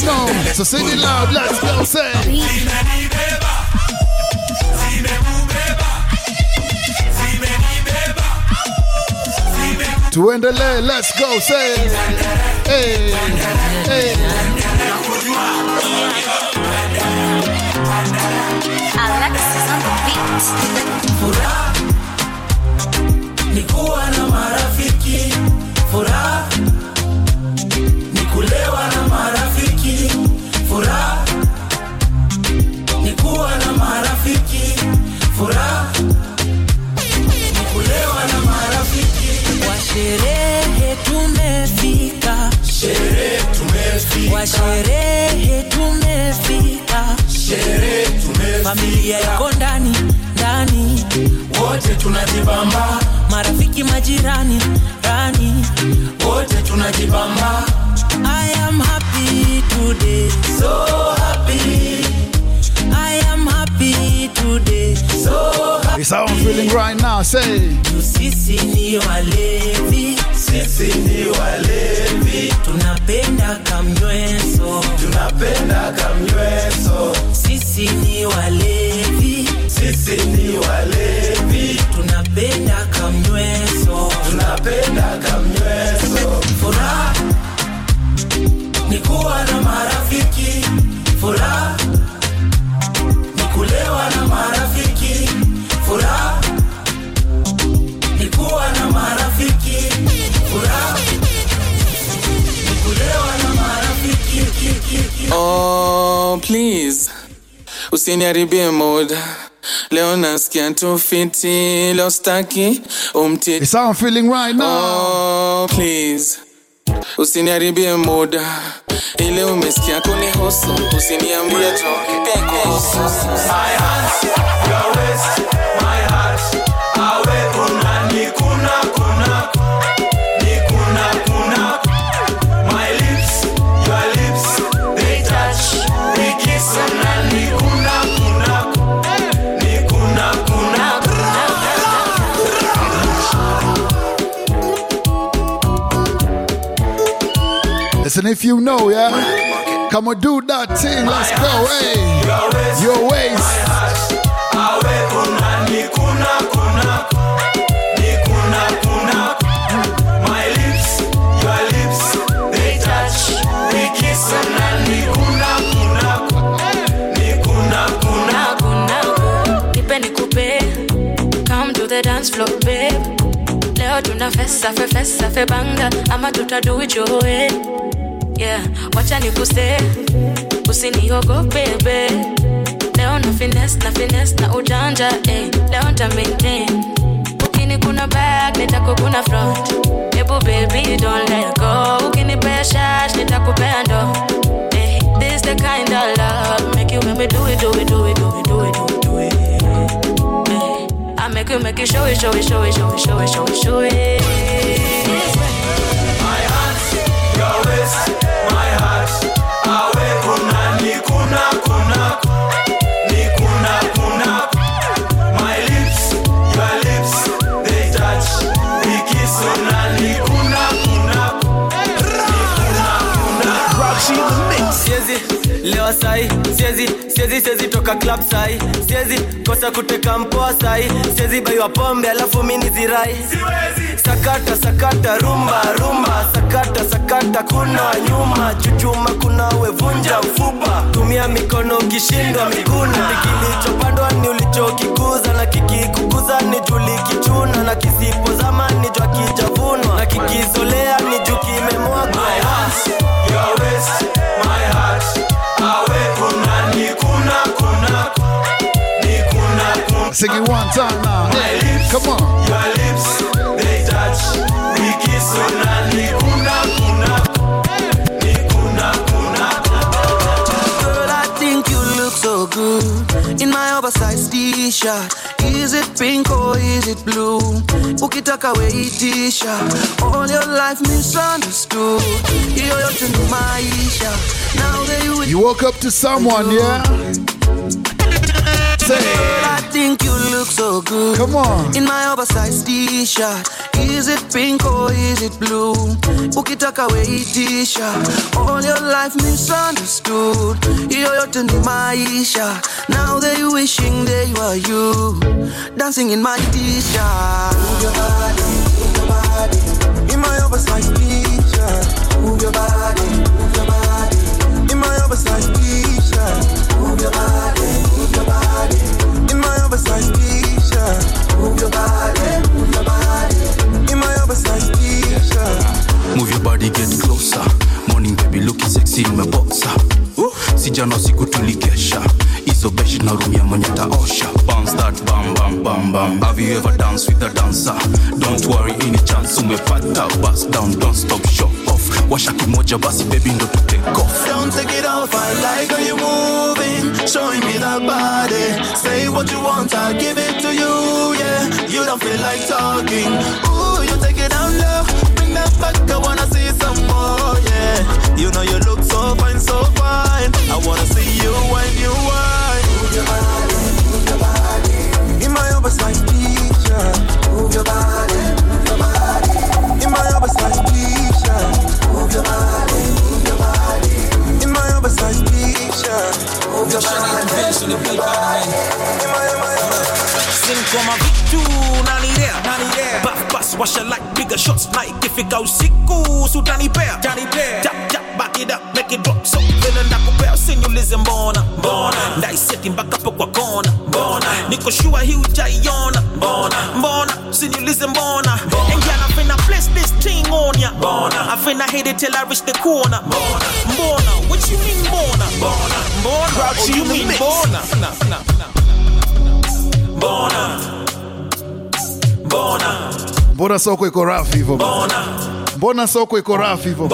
Jam if you know. So sing it loud. Let's go. Say. Tuendelee. Let's go. Say. Hey. Hey. Alexis on the beat. Sherehe tumefika, sherehe tumefika, familia iko ndani ndani. Wote tunajibamba. Marafiki majirani rani. Wote tunajibamba. I am happy today. So happy. I am happy today. So happy It's how I'm feeling right now. Say, sisi ni walevi sisi ni walevi. Tunapenda kamnyweso tunapenda kamnyweso sisi ni walevi. Sisi ni walevi. Tunapenda kamnyweso tunapenda kamnyweso furaha ni kuwa na marafiki. Furaha kulewa na marafiki Oh, please. Usiniharibie muda leo nasikia tu fiti leo staki umtie It's how I'm feeling right now. Oh, please. Usiniharibie muda ile umesikia kunihusu usiniambie tu. Pia kuhusu My hands, your waist, Listen, if you know, yeah, come on, do that thing. Let's go, hey. Your kuna, kuna. My lips, your lips, they touch. We kiss kuna, kuna. nikupe come to the dance floor babe leo tuna fesa fe fesa fe banga. Ama tutaduijoe yeah wacha nikuse. Usiniogope be leo na fines na fines na ujanja eh. leo nta maintain ukini kuna back nitakukuna front. Ebu baby don't let go. Ukinipea shash nitakupea ndo. Eh. this the kind of love. Make you make me do it do it do it do it do it do it do it. Eh. I make you make you show it show it show it show it show it show it show it My hands, your waist, my heart. Awe unanikuna kuna, nikuna kuna. My lips, your lips, they touch. We kiss unanikuna kuna, nikuna kuna. siezi lewa sai siezi siezi siezi toka club sai. Siwezi kosa kuteka mpoa sai. Siwezi baiwa pombe alafu mini zirai sakata sakata rumba rumba. Sakata sakata kuna nyuma. Chuchuma kuna wevunja mfupa. Tumia mikono ukishindwa miguna. Kilichopandwa ni ulichokikuza na kikikukuza ni julikichuna na kisipozama ni jwa kijavunwa. Na kikizolea ni juu kimemwagwa Sing it one time now. My Hey, lips, come on. your lips, they touch. We kiss unanikuna kuna, nikuna kuna. Girl, I think you look so good in my oversized t-shirt. Is it pink or is it blue? Ukitaka we t-shirt. All your life misunderstood. Hiyo yote ni maisha. Now that you You woke up to someone, yeah? Say, Girl, I think you look so good. Come on. In my oversized t-shirt. Is it pink or is it blue? Ukitaka we t-shirt. All your life misunderstood. You're Hiyo yote ni maisha. Now they wishing they were you. Dancing in my t-shirt. Move your body, move your body. In my oversized t-shirt. Body, get closer. Morning baby looking sexy boxer. Sijana siku tulikesha hizo beshi na rumia mwenye taosha bounce that bam bam bam bam have you ever danced with a dancer don't worry any chance umepata bus down don't stop show off washa kimoja basi baby ndo to take off Don't take it off, I like how you moving. showing me that body. Say what you want, i give it to you. Yeah, you don't feel like talking. Ooh, you take it down low. Back, I wanna see some more. Mbona soko iko rafu hivyo mbona soko iko rafu hivyo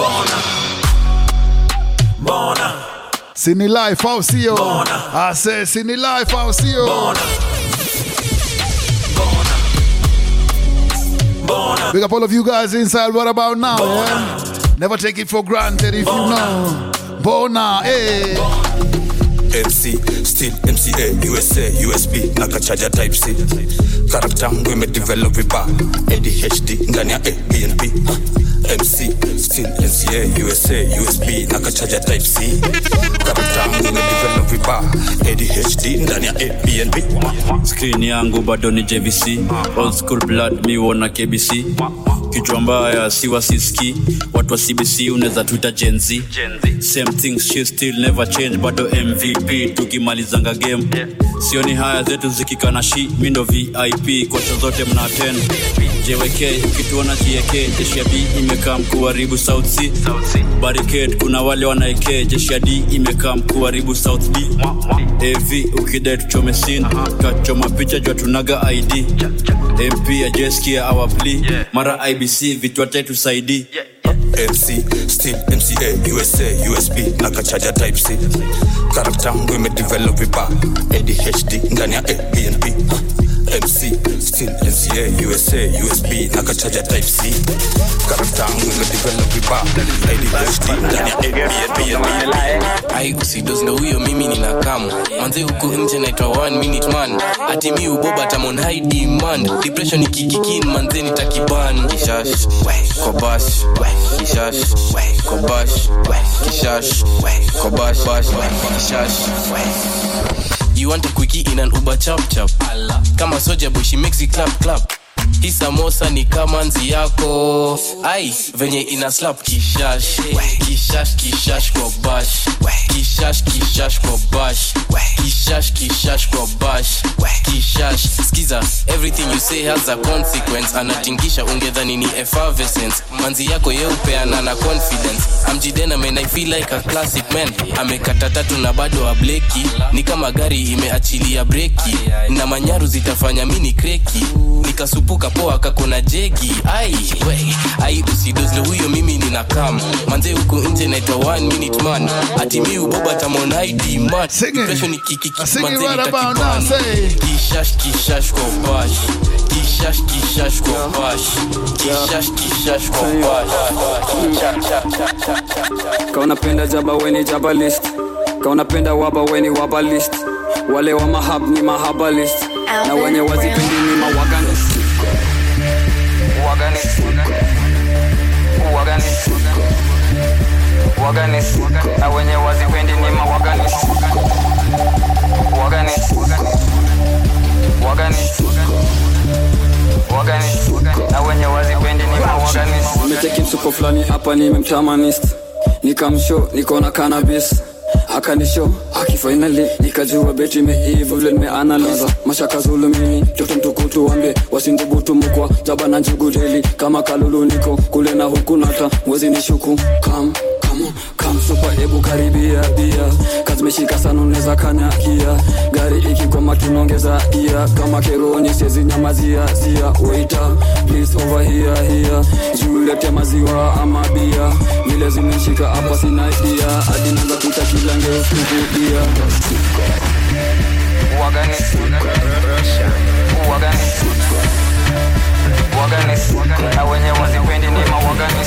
mbona sini life au sio ase sini life au sio Big up all of you guys inside. What about now? Yeah? Never take it for granted if you know. Bona, eh. hey. MC still MCA USA USB na kachaja type C. Karakta yangu imedevelop vibaya. ADHD ndani ya ABNB MC still MCA USA USB na kachaja type C. Karakta yangu imedevelop vibaya. ADHD ndani ya ABNB skrini yangu bado ni jvc old school blood mi wona kbc kichwa mbaya si wasiski watu wa cbc unaweza tuita jenzi same thing she still never change bado mvp tukimalizanga game. Sioni haya zetu zikikana shi mi ndo vip kocha zote mna ten jwk ukituona jieke jeshi ya b imekaa mkuharibu south c. Barricade kuna wale wanaeke jeshi ya d imekaa mkuharibu south b. Av ukidai tuchome sin kachoma picha jwa tunaga id mp ajeskia awapli mara ibc vitu yeah. MC still MCA USA USB na kachaja type C karakta yangu imedevelop vibaya ADHD ndani ya ABNB MC still MCA USA USB na kachaja type C. Karakta yangu imedevelop vibaya. ADHD ndani ya ABNB ai kusidos ndo huyo mimi nina kamu. Manze huku nje naitwa one minute man. Ati mi uboba tamon high demand. Depression ikikikin manze nitakiban kishash kobash kishash kobash kishash kobash kishash You want a quickie in an Uber chop chap Kama Soulja Boy she makes it clap clap hii ni kama nzi yako. Ai venye ina slap kishash. Kishash kishash kwa bash. Kishash kishash kwa bash. Kishash kishash kwa bash. Kishash skiza everything you say has a consequence. Anatingisha ungedhani ni effervescence. Manzi yako yeupeana na confidence. Amjidena man i feel like a classic man. Amekata tatu na bado ableki ni kama gari imeachilia breki. Na manyaru zitafanya mini kreki. Nikasupuka poa kakona jegi. Ai we, ai usidozle huyo mimi nina kam manze huko nje naitwa one minute man. Atimi uboba tamonaidi mat depression ikikiki Sing it. Manze right about now, nitakibana say. kishash kishash kwa bash kishash kishash kwa bash kishash kishash kwa bash kaunapenda jaba weni jaba list. Kaunapenda waba weni waba list. Wale wa mahab ni mahabalist na wenye wazipendi Waganist. na wenye wazipendi ni mawaganis waganis waganis waganis na wenye wazipendi ni mawaganis nimeteki msuko fulani hapa nimemtamanist nikamsho niko na cannabis. Akanisho akifainali nikajua beti imeiva vile nimeanaliza mashaka zulumini toto mtukutu wambe. Jaba na njugudeli kama kalulu niko kule na huku mwezi ni shuku kam kam kam supa ebu karibia bia. Kazimeshika sana unaweza kanyakia gari ikikwama tunaongeza gia kama keroni nyamazia zia. Waita please over maziwa ama bia. Vile zimeshika hapa sina idea. Hadi naanza. Na wenye wazipendi ni mawagani.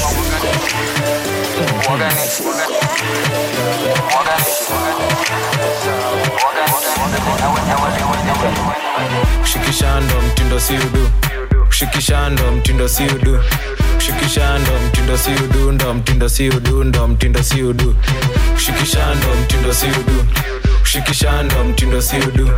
Shikishando mtindo siudu shikishando mtindo siudu shikishando mtindo siudu ndo mtindo siudu ndo mtindo siudu shikishando mtindo siudu shikishando mtindo siudu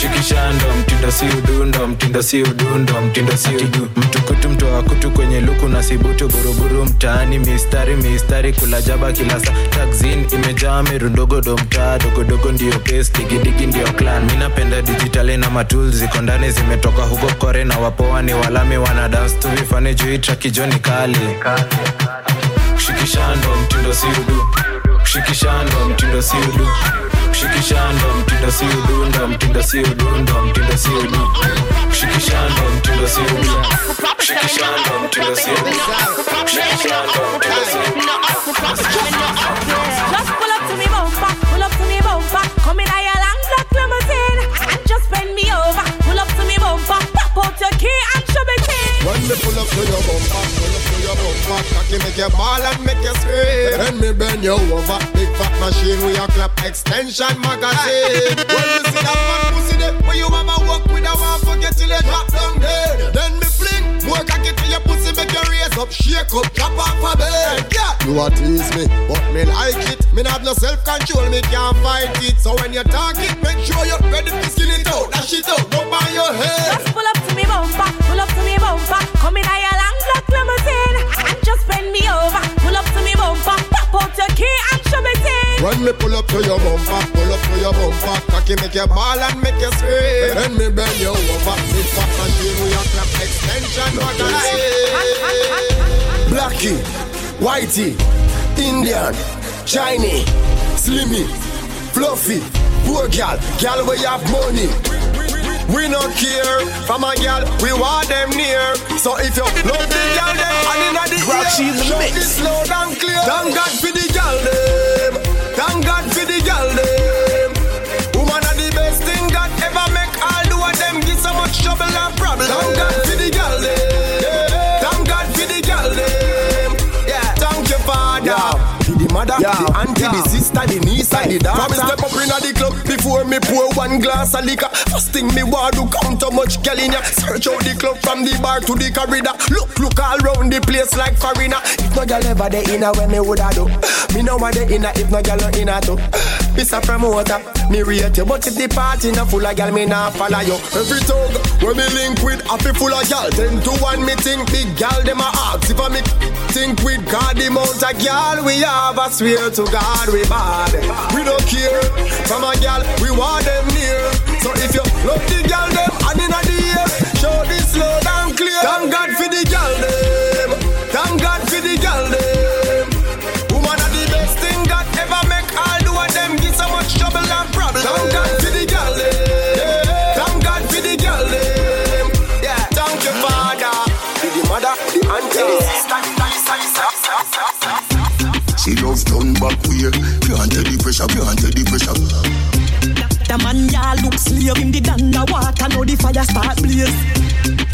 shikishando mtindo si udundo mtindo si udundo mtindo siudu mtukutu mtoa kutu kwenye luku na sibutu buruburu mtaani mistari mistari kula jaba kila saa. Taxin imejaa mirundogodo mtaa dogodogo ndio pes digidigi ndio clan. Minapenda dijitali na matul ziko ndani zimetoka huko kore na wapoa ni walami wana dance tu vifane kali. Shikishando mtindo siudu shikishando mtindo siudu shikishando mtindo siudu ndo mtindo siudu ndo mtindo siudu shikishando mtindo siudu shikishando mtindo siudu shikishando mtindo siudu Just pull up to me bumper, pull up to me bumper. Come in your black limousine and just bend me over. Pull up to me bumper, pop out your key and show. When me pull up to your bumper, pull up to your bumper, cocky make you ball and make you scream. Then me bend you over, big fat machine with your clap extension magazine. When you see that fat pussy there, when you mama walk with a one forget till you drop down dead. Then me fling, more cocky to your pussy, make you raise up, shake up, drop off a bed. Yeah, you a tease me, but me like it. Me not have no self control, me can't fight it. So when you talk it, make sure you're ready to skin it out, dash it out, go by your head. Just pull up bumper, pull up to me bumper. Come in your long black limousine and just bend me over. Pull up to me bumper, pop out your key and show me key. When me pull up to your bumper, pull up to your bumper, cocky make you ball and make you scream. Then me bend you over, big fat machine with your clap extension. Blackie, whitey, Indian, Chinese, slimmy, fluffy, poor gal, gal we have money. We no care from a gal, we want them near. So if you love the gal, them and inna the ear, show this loud and clear. Thank God for the gal them. Thank God for the gal them. Woman are the best thing God ever make. All do of them give so much trouble and problem. Thank God for the gal them. Thank God for the gal them. Yeah. Thank you, Father. To the mother, the auntie, the sister, the niece, and the daughter. From me step up inna the club before me pour one glass of liquor. First thing me want to count how much girl in ya. Search out the club from the bar to the corridor. Look, look all round the place like foreigner. If no girl ever dey inna where me woulda do. Me know what dey inna if no girl no inna too. Miss a promoter, me rate you, but if the party na full of girl, me nah follow you. Every tug when me link with happy full of girl. Ten to one me think big girl them a ask if I me think with God the amount of girl we have. I swear to God we bad. We don't care from a girl, we want them near. So if you love the girl them and inna the ear, show this loud and clear. Thank God for the girl them. Thank God for the girl them. Problem. Thank God for the girl them. Thank God for the girl them. Yeah, thank you Father. For the mother, the auntie. She love turn back way. Can't tell the pressure, can't tell the pressure. The man ya look slave in the danda water, now the fire start blaze.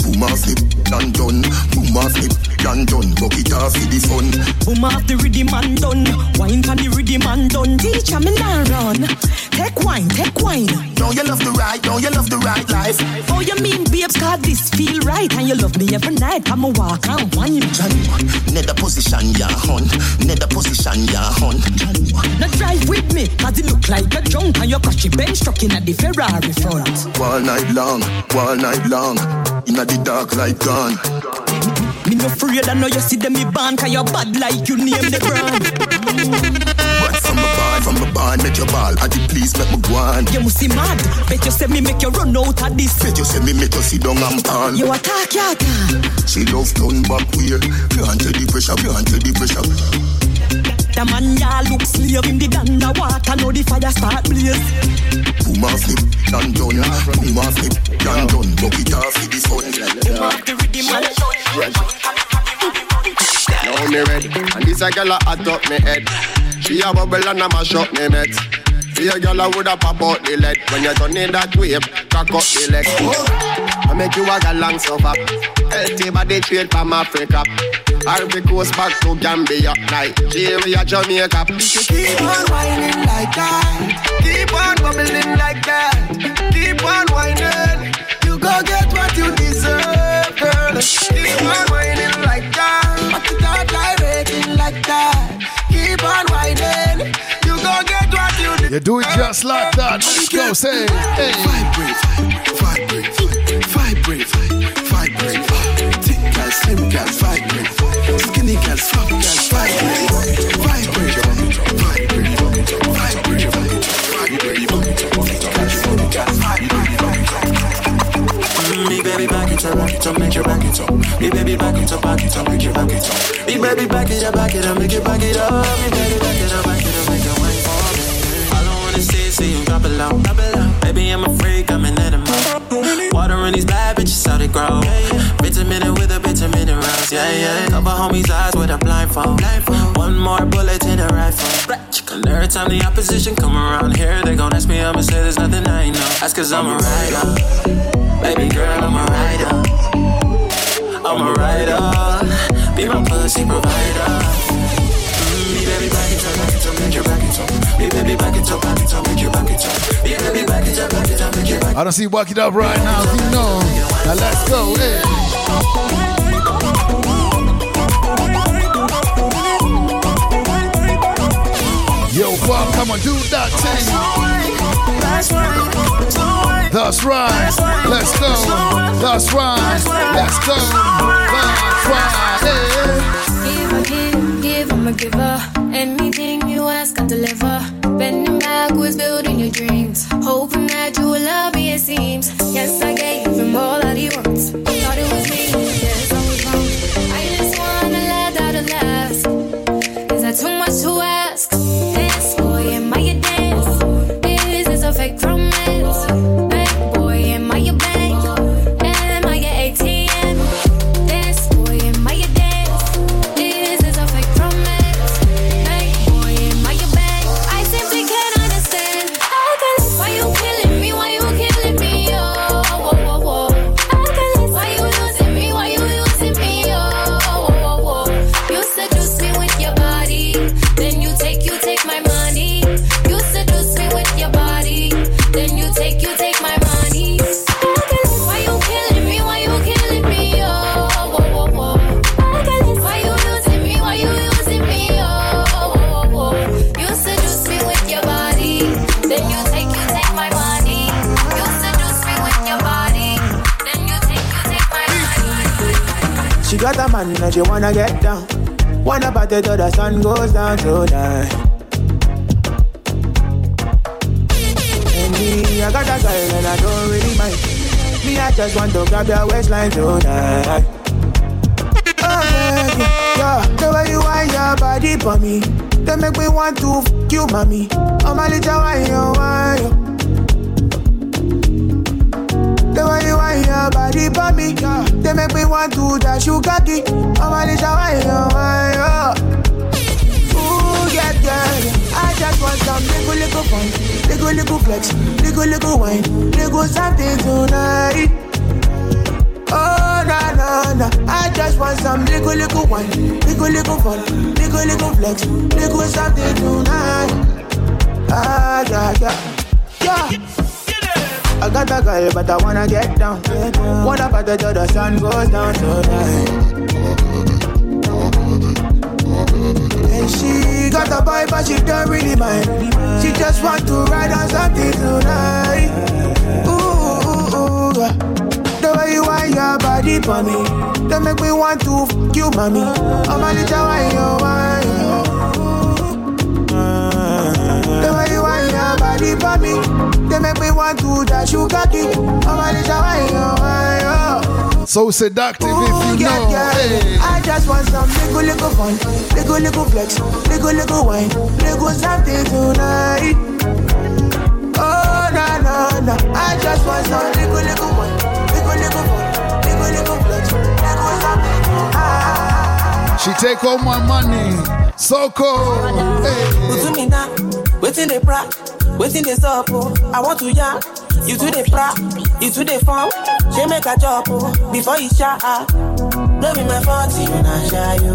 Boom off it, done done. Boom off it, done done. Bucket off the fun. Boom off the rhythm and done. Wine for the rhythm and done. Teacher me now run. Take wine, take wine. Now you love the right, now you love the right life. Oh, you mean babes, cause this feel right. And you love me every night. Come a walk and wine. Nether position, ya hun. Nether position, ya hun. Now drive with me, cause it look like you're drunk and your crushy bench truck in at the Ferrari front. All night long, all night long. Inna the dark like gone. Me no afraid, I know you see them me ban, cause you're bad like you name the brand. But from a barn, from make your ball. I did please make me go on. You must be mad. Bet you say me make you run out of this. Bet you say me make you sit down and pan. You attack, you attack. She love turn back way. Can't tell the pressure, can't tell the pressure. The man ya look slave in the danda water, now the fire start blaze. Boom off it, done done. Boom off it, done done. Bucket off it, the fun. Boom off the rhythm and done. Now me red, and this a girl a hot up me head. She a bubble and a mash up me net. See a girl a woulda pop out the lead when you turn in that wave, cock up the leg. I make you a galang suffer. Healthy body trade from Africa. Ivory Coast back to Gambia, Nigeria, Jamaica. Keep on whining like that. Keep on bubbling like that. Keep on whining. You go get what you deserve, girl. Keep on whining you do it just like that. Let's go, say, hey. Vibrate, vibrate, vibrate, vibrate, vibrate. Thick girls, slim girls, vibrate. Skinny girls, fat girls, vibrate, vibrate, vibrate, vibrate, vibrate, Me baby back it up, back it up, make you back it up. Me baby back it up, back it up, make you back it up. Me baby back it up, back it up, make you back it up. Me baby back it up, see drop it low. Baby I'm a freak, I'm an animal. Watering these bad bitches how they grow. Vitamin with a vitamin rose, yeah yeah. Cover homies eyes with a blindfold. One more bullet in a rifle. Every time the opposition come around here, they gon' ask me, I'ma say there's nothing I know. That's cause I'm a rider. Baby girl, I'm a rider. I'm a rider. Be my pussy provider. I don't see you it up right now, you know. Now let's go, hey. Yo, Bob, come on, do that thing. That's right. Let's go. That's right. Let's go. That's right. Hey. Give, I give, give, I'm a giver. Anything you ask, I deliver. Bending backwards, building your dreams. Hoping that you will love me, it seems. Yes, I gave him all that he wants. Thought it was me, a she wanna get down. Wanna party till the sun goes down tonight. And me, I got a girl and I don't really mind. Me, I just want to grab your waistline tonight. Oh, yeah, yeah. The way you wind your body for me, they make me want to f you, mommy. Oh, my little wine, you you. Body for me, they make me want to dash you cocky. Oh, my little wine, you. Ooh, yeah, yeah, yeah. I just want some little, little fun, little, little flex, little, little wine, little something tonight. Oh, na, na, na. I just want some little, little wine, little, little fun, little, little flex, little something tonight. Ah, yeah, yeah. Yeah. Got a girl, but I wanna get down. Wanna party till the sun goes down tonight. And she got a boy, but she don't really mind. She just want to ride on something tonight. Ooh, ooh, ooh. The way you wind your body for me, they make me want to f you, mommy. I'm a little wine, you wine. The way you wind your body for me, make me want to dash you cocky. I'm a little wine, you wine. So seductive if you Yeah, know. yeah. Hey. I just want some little, little fun, little, little flex, little, little wine, little something tonight. Oh, na, na, na. I just want some little, little wine, little, little fun, little, little flex, little something tonight. She take all my money. So cool. Hey. Put me now, waiting the stop. Oh. I want to yarn, you to the pra, you to the phone. She make a job oh, before you shot. No be my fault, you not shy you.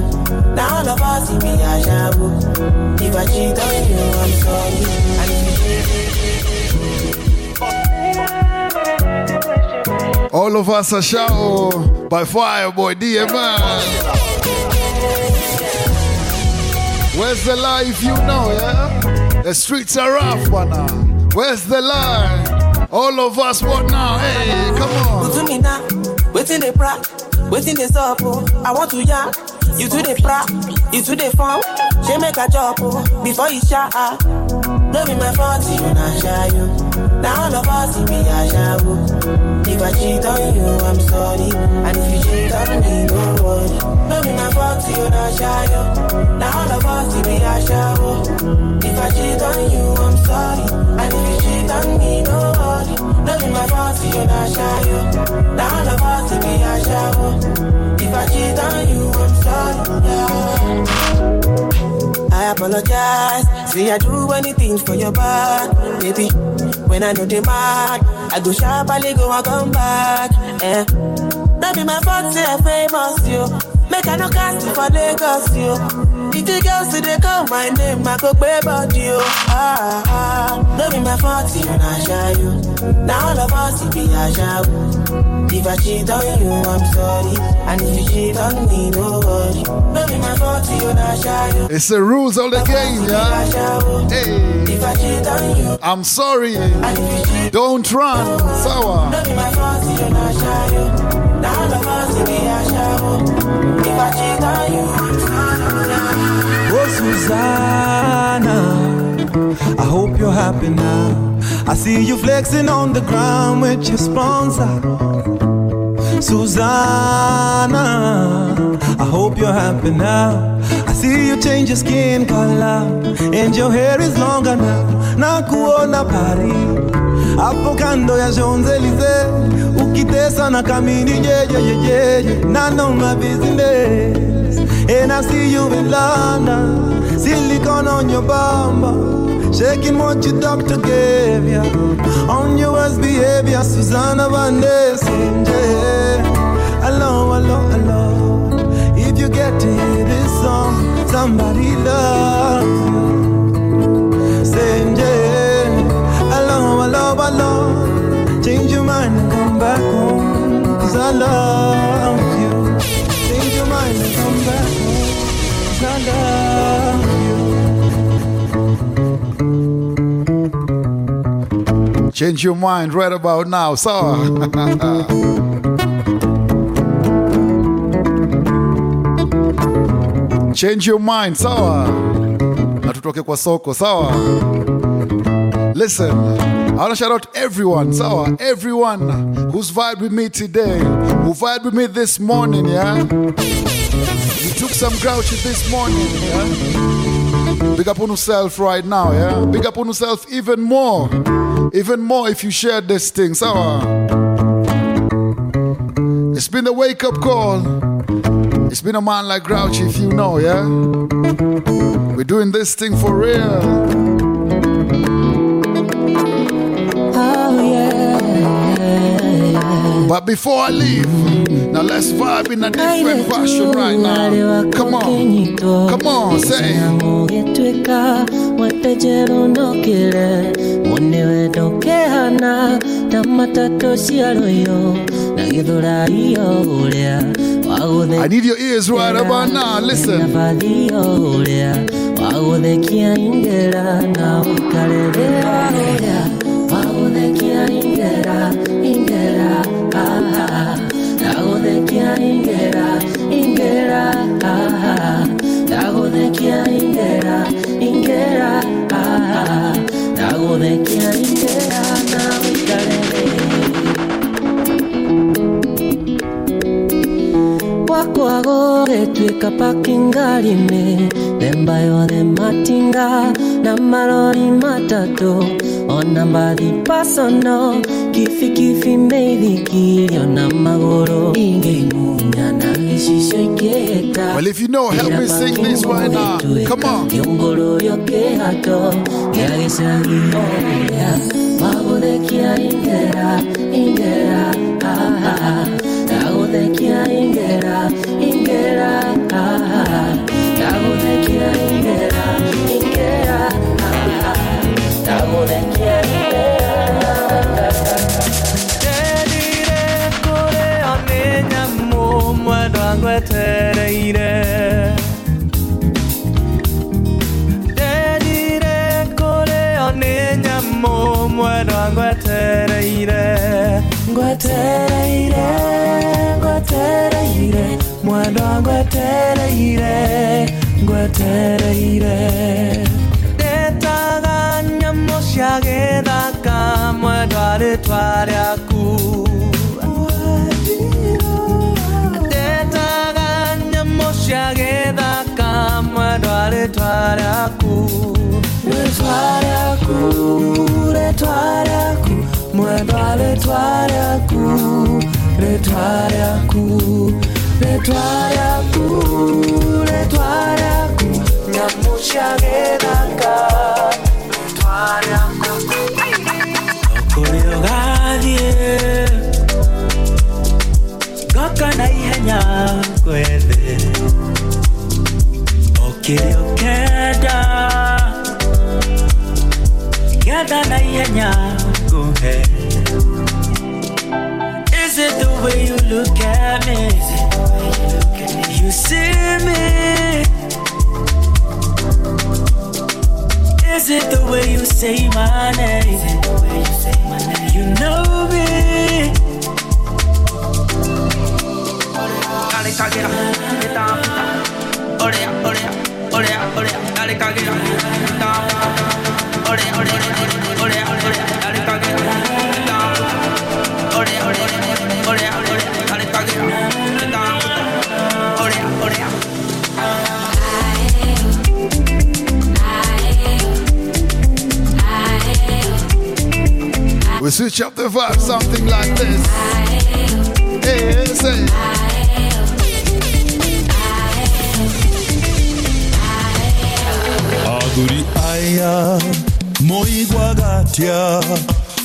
Now all of us be a shabu. Oh. If I cheat on you, I'm sorry. All of us are shout oh. by Fireboy DML. Where's the life you know, yeah? The streets are rough, but uh, now. Where's the line? All of us, what now? Hey, come on. Put me now, waiting the pra, waiting the stop. Oh. I want to yarn, you to the pra, you to the phone. She make a job oh, before you shot. No be my fault, you not shy you. Now all of us to be a shabu. If I cheat on you, I'm sorry. And if you cheat on me, don't worry. No be my fault, you not shy. Now all of us be a shabu. If I cheat on you, I'm sorry. And if you cheat on me, don't worry. No be my fault, you not shy. Now all of us be a shabu. If I cheat on you, I'm sorry. Yeah. I apologize. Say I do anything for your back, baby. When I know they mad, I go sharply go and come back. Eh. That be my fault, say I famous you. Make I no cast for Lagos you. If the girls call my name, I go pay about you. Ah ah, no be my fault, you not shy you. Now all of us it be a shabu. If I cheat on you, I'm sorry. And if you cheat on me, no worry. No be my fault, you shy you. It's the rules of the game, yeah? Hey. If I cheat on you, I'm sorry. Don't run. Sour. no be my fault, you not shy you. Now all of us it be a. If I cheat on you, I'm sorry. Susanna, I hope you're happy now. I see you flexing on the ground with your sponsor. Susanna, I hope you're happy now. I see you change your skin color and your hair is longer now. Nakuona Paris, hapo kando ya Champs-Elysees, ukitesa na kamini jejejeje, none of my business. And I see you in London, silicone on your bumper, shaking what your doctor gave ya. On your worst behavior, Susanna Van Der Sinje. Hello, hello, hello. If you get to hear this song, somebody loves Change your mind right about now, Sour. *laughs* Change your mind, sawa? Na tutoke kwa soko, sawa? Listen, I want to shout out everyone, sawa? Everyone who's vibed with me today, who vibed with me this morning, yeah? You took some grouches this morning, yeah? Big up on yourself right now, yeah? Big up on yourself even more. Even more if you shared this thing, sawa? Uh, it's been a wake up call. It's been a man like Grauchi, if you know, yeah? We're doing this thing for real. But before I leave, now let's vibe in a different fashion right now. Come on, come on, say. Wetejerũndũkĩre mũnĩ ta matatũ cia rũiyũ na gĩthũraio ũrĩa I need your ears right about now. Listen. wagũthekia ingĩra na ũikare thĩra ũrĩa wagũthekia ingĩra ingĩra aha. Ndagũthekia ingĩra ingĩra aha. Ndagũthekia ingĩra wakwa gũgĩtuĩka pakingarinĩ themba yothe matinga na marori matatũ ona mbathi pasono kibikibi mĩithikiri ona magũrũ ingĩmunya na gicicio ingĩhĩta Well, if you know, help me sing this right uh, now. Come on. Rĩtwa rĩaku mwendwa rĩtwa rĩaku rĩtwa rĩaku rĩtwa rĩaku rĩtwa rĩaku nyamũ cia gĩthaka rĩtwa na ihenya ngũhe Is it the way you look at me? Is it the way you see me? Is it the way you say my name? You know me. Dale caguera, eta, orea, orea, orea, orea, orea, dale caguera, We switch up the vibe, something like this. Hey, say. aguri aya moigwaga atia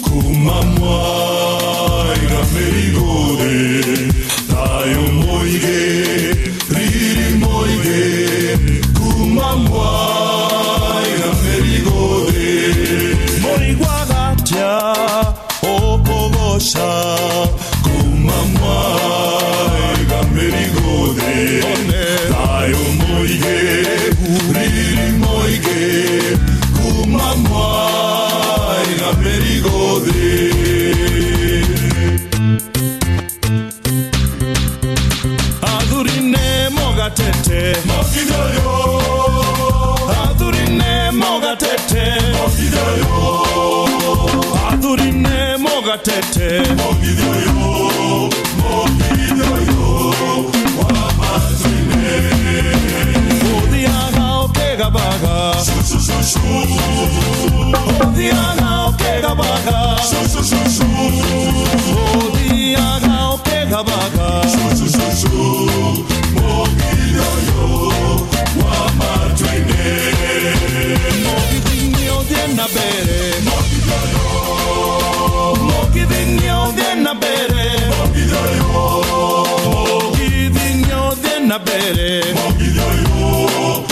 kuma mwaiga mĩrigũrĩ thayũ mũige uthiaga ũkĩgabaga uthiaga ũkĩgabaga mũgithinĩ ũthiĩ na mbere mũgithinĩ ũthiĩ na mbere mũgithinĩ ũthiĩ na mbere wa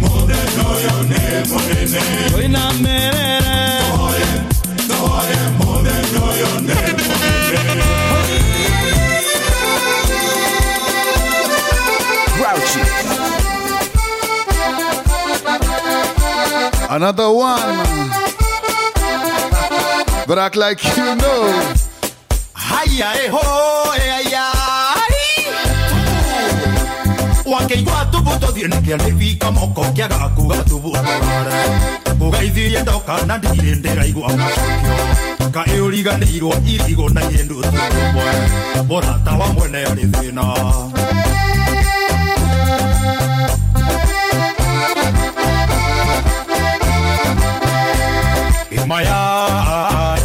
Another one. But act like you know. Haya eho eaya wakeigua tubuto thiĩ na kĩarĩbi kamoko kĩaga kuga tubutware ũgaithirie ndoka na ndirĩ ndĩraigua macokio. Kaĩ ũriganĩirwo irigo na yĩndũ tũmwe mũrata wa mwene arĩ thĩna. Imaya,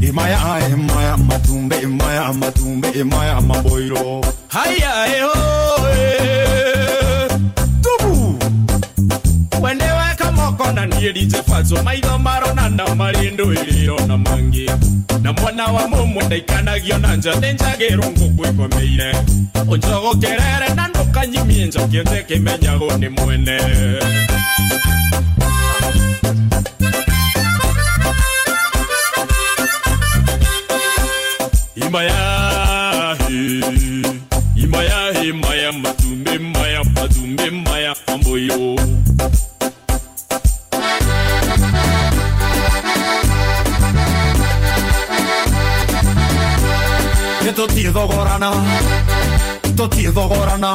imaya, imaya, matumbe, imaya, matumbe, imaya, maboiro. maso maitho marona marĩ ndũĩrĩ irona mangĩ na mwana wa mũmwe ndaikanagio na njathe njagĩrwo ngũkwĩkomeire ũnjogokerere na ndũkanyimie njokie ndĩkĩmenyagwo ni mwene. Imayahi imayahi maya matumbi maya matumbi maya nä tå tiä thogorana tå tiä thogorana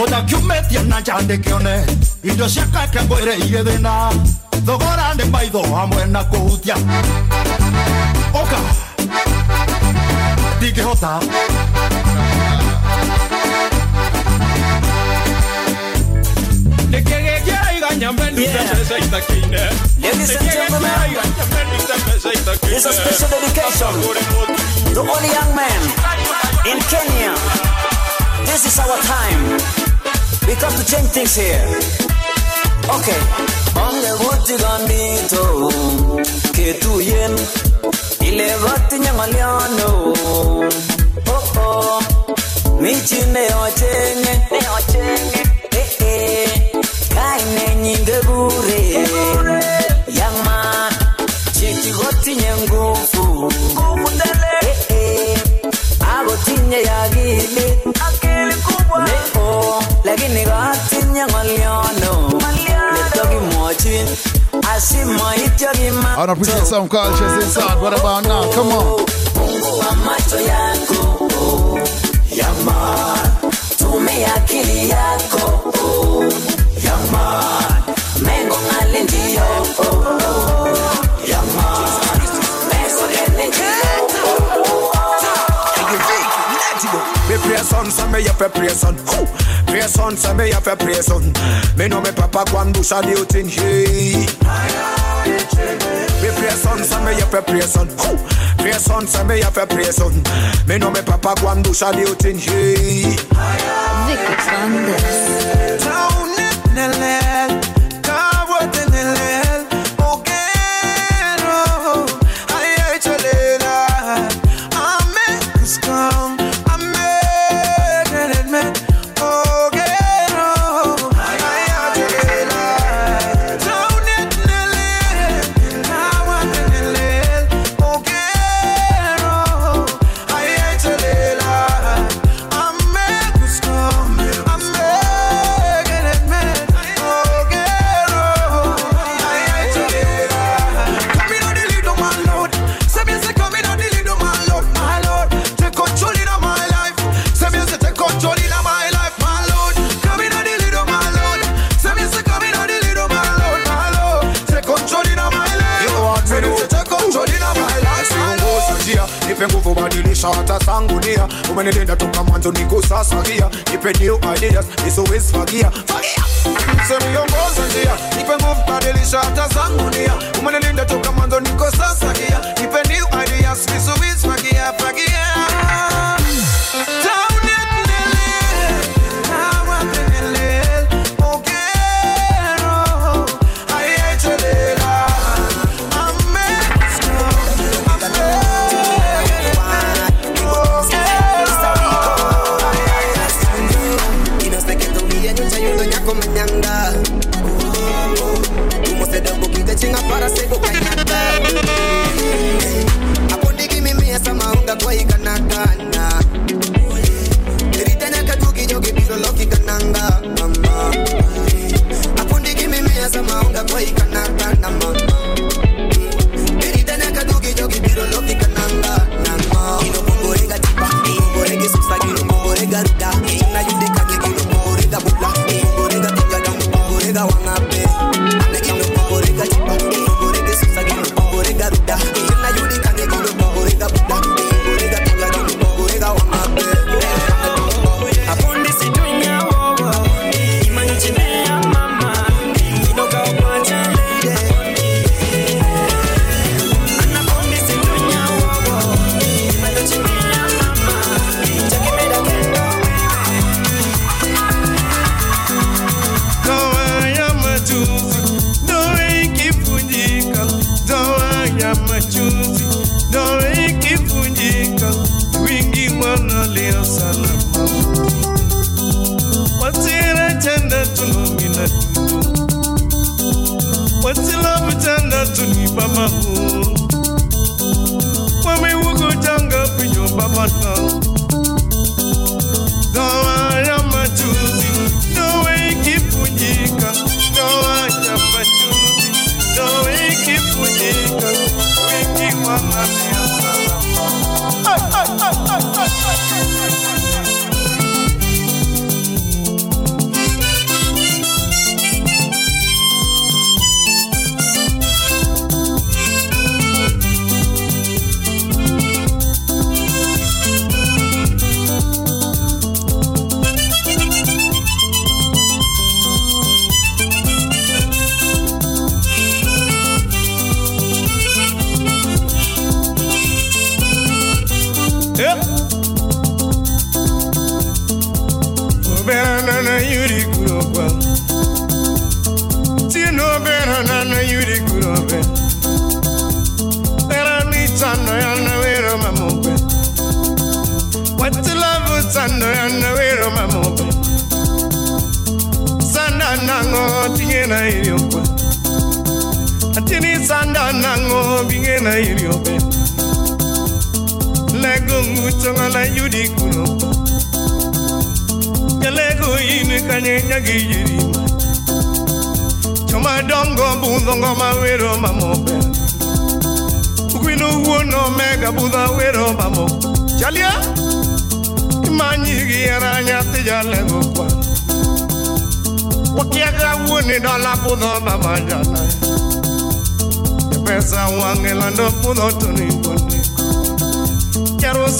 å ndakiumätie na njandä kä one indo cia kake ngå ä re irä thä na thogora nä maitho hamwe na kå hutia å ka ndingä hota Ladies and gentlemen, This is a special dedication to all young men in Kenya. This is our time. We come to change things here. Okay. Onge wuti gandito ketuyen ile gotinye ng'olyono oh oh michi neocheng'e kainenyin kekure young man chichi kotinye nguvu. Eh eh akotinye akili neo lakini gotinye ng'olyono netokimwochin asimoityo I appreciate some cultures inside. What about now? Come on. Fungua macho yako oh, yama tumia akili yako. oh, yama mengo ngali ndio oh, yama mengo ngali Me pray son, so me have a pray son. Pray son, so me have a pray son. Me know me papa gwan do saluting hey. Me pray son, so me have a pray son. Pray son, so me have a pray son. Me know me papa gwan do saluting hey. Vicky Fernandez. nipe nia umenilinda toka mwanzo niko sasa gia nipe new ideas nisiwezi fagia fagia semiongoza njia nipe nguvu badilisha hata zangu nia umenilinda toka mwanzo niko sasa gia nipe new ideas nisiwezi fagia fagia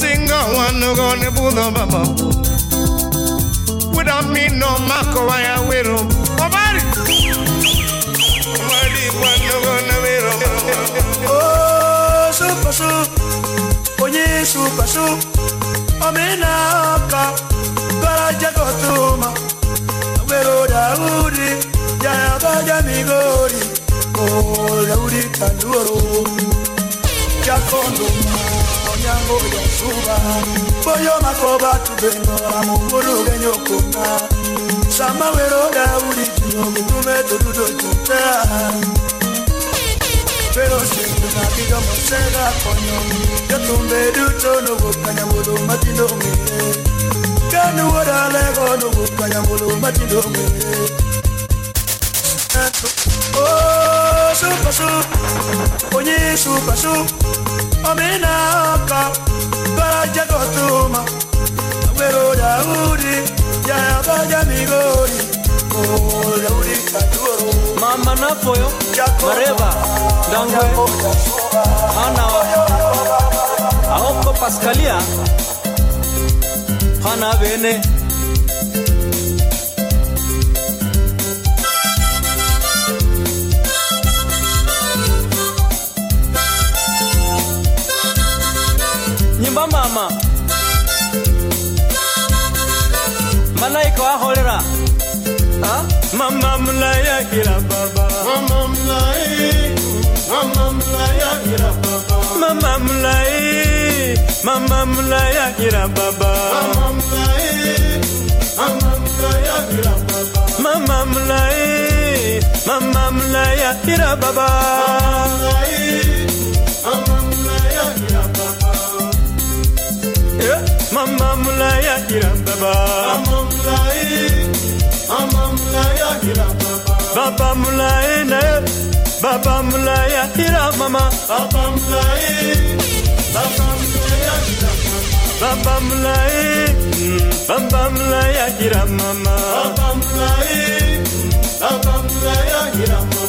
single one no go ne budo baba. Without me no mako waya wero. Obari. Obari one no go ne wero. Oh, so. Onye su. Omena oka. Gara jago tuma. Wero daudi. Ya baja mi gori. Oh, daudi kanduoro. Jacondo. Oh, super, super! Boyo makoba Sama konyo mulu matindo mulu matindo Oh, super soup, super soup omenaka baraja kotuma agwero migori oh, katuoro. Mama mareba dangwe hana aoko paskalia hana bene. mama. Malaika wahorera mama mlayakira baba. Mama mlai mama mlayakira baba. Mama mlai mama mlayakira baba. Mama mlai mama mlayakira baba. Mama mlai mama mlayakira baba. Mama mlai ya kira baba baba mulaye na ye baba mulaye ya kira mama baba mulaye baba mulaye baba mulaye ya kira mama baba mulaye baba mulaye ya kira mama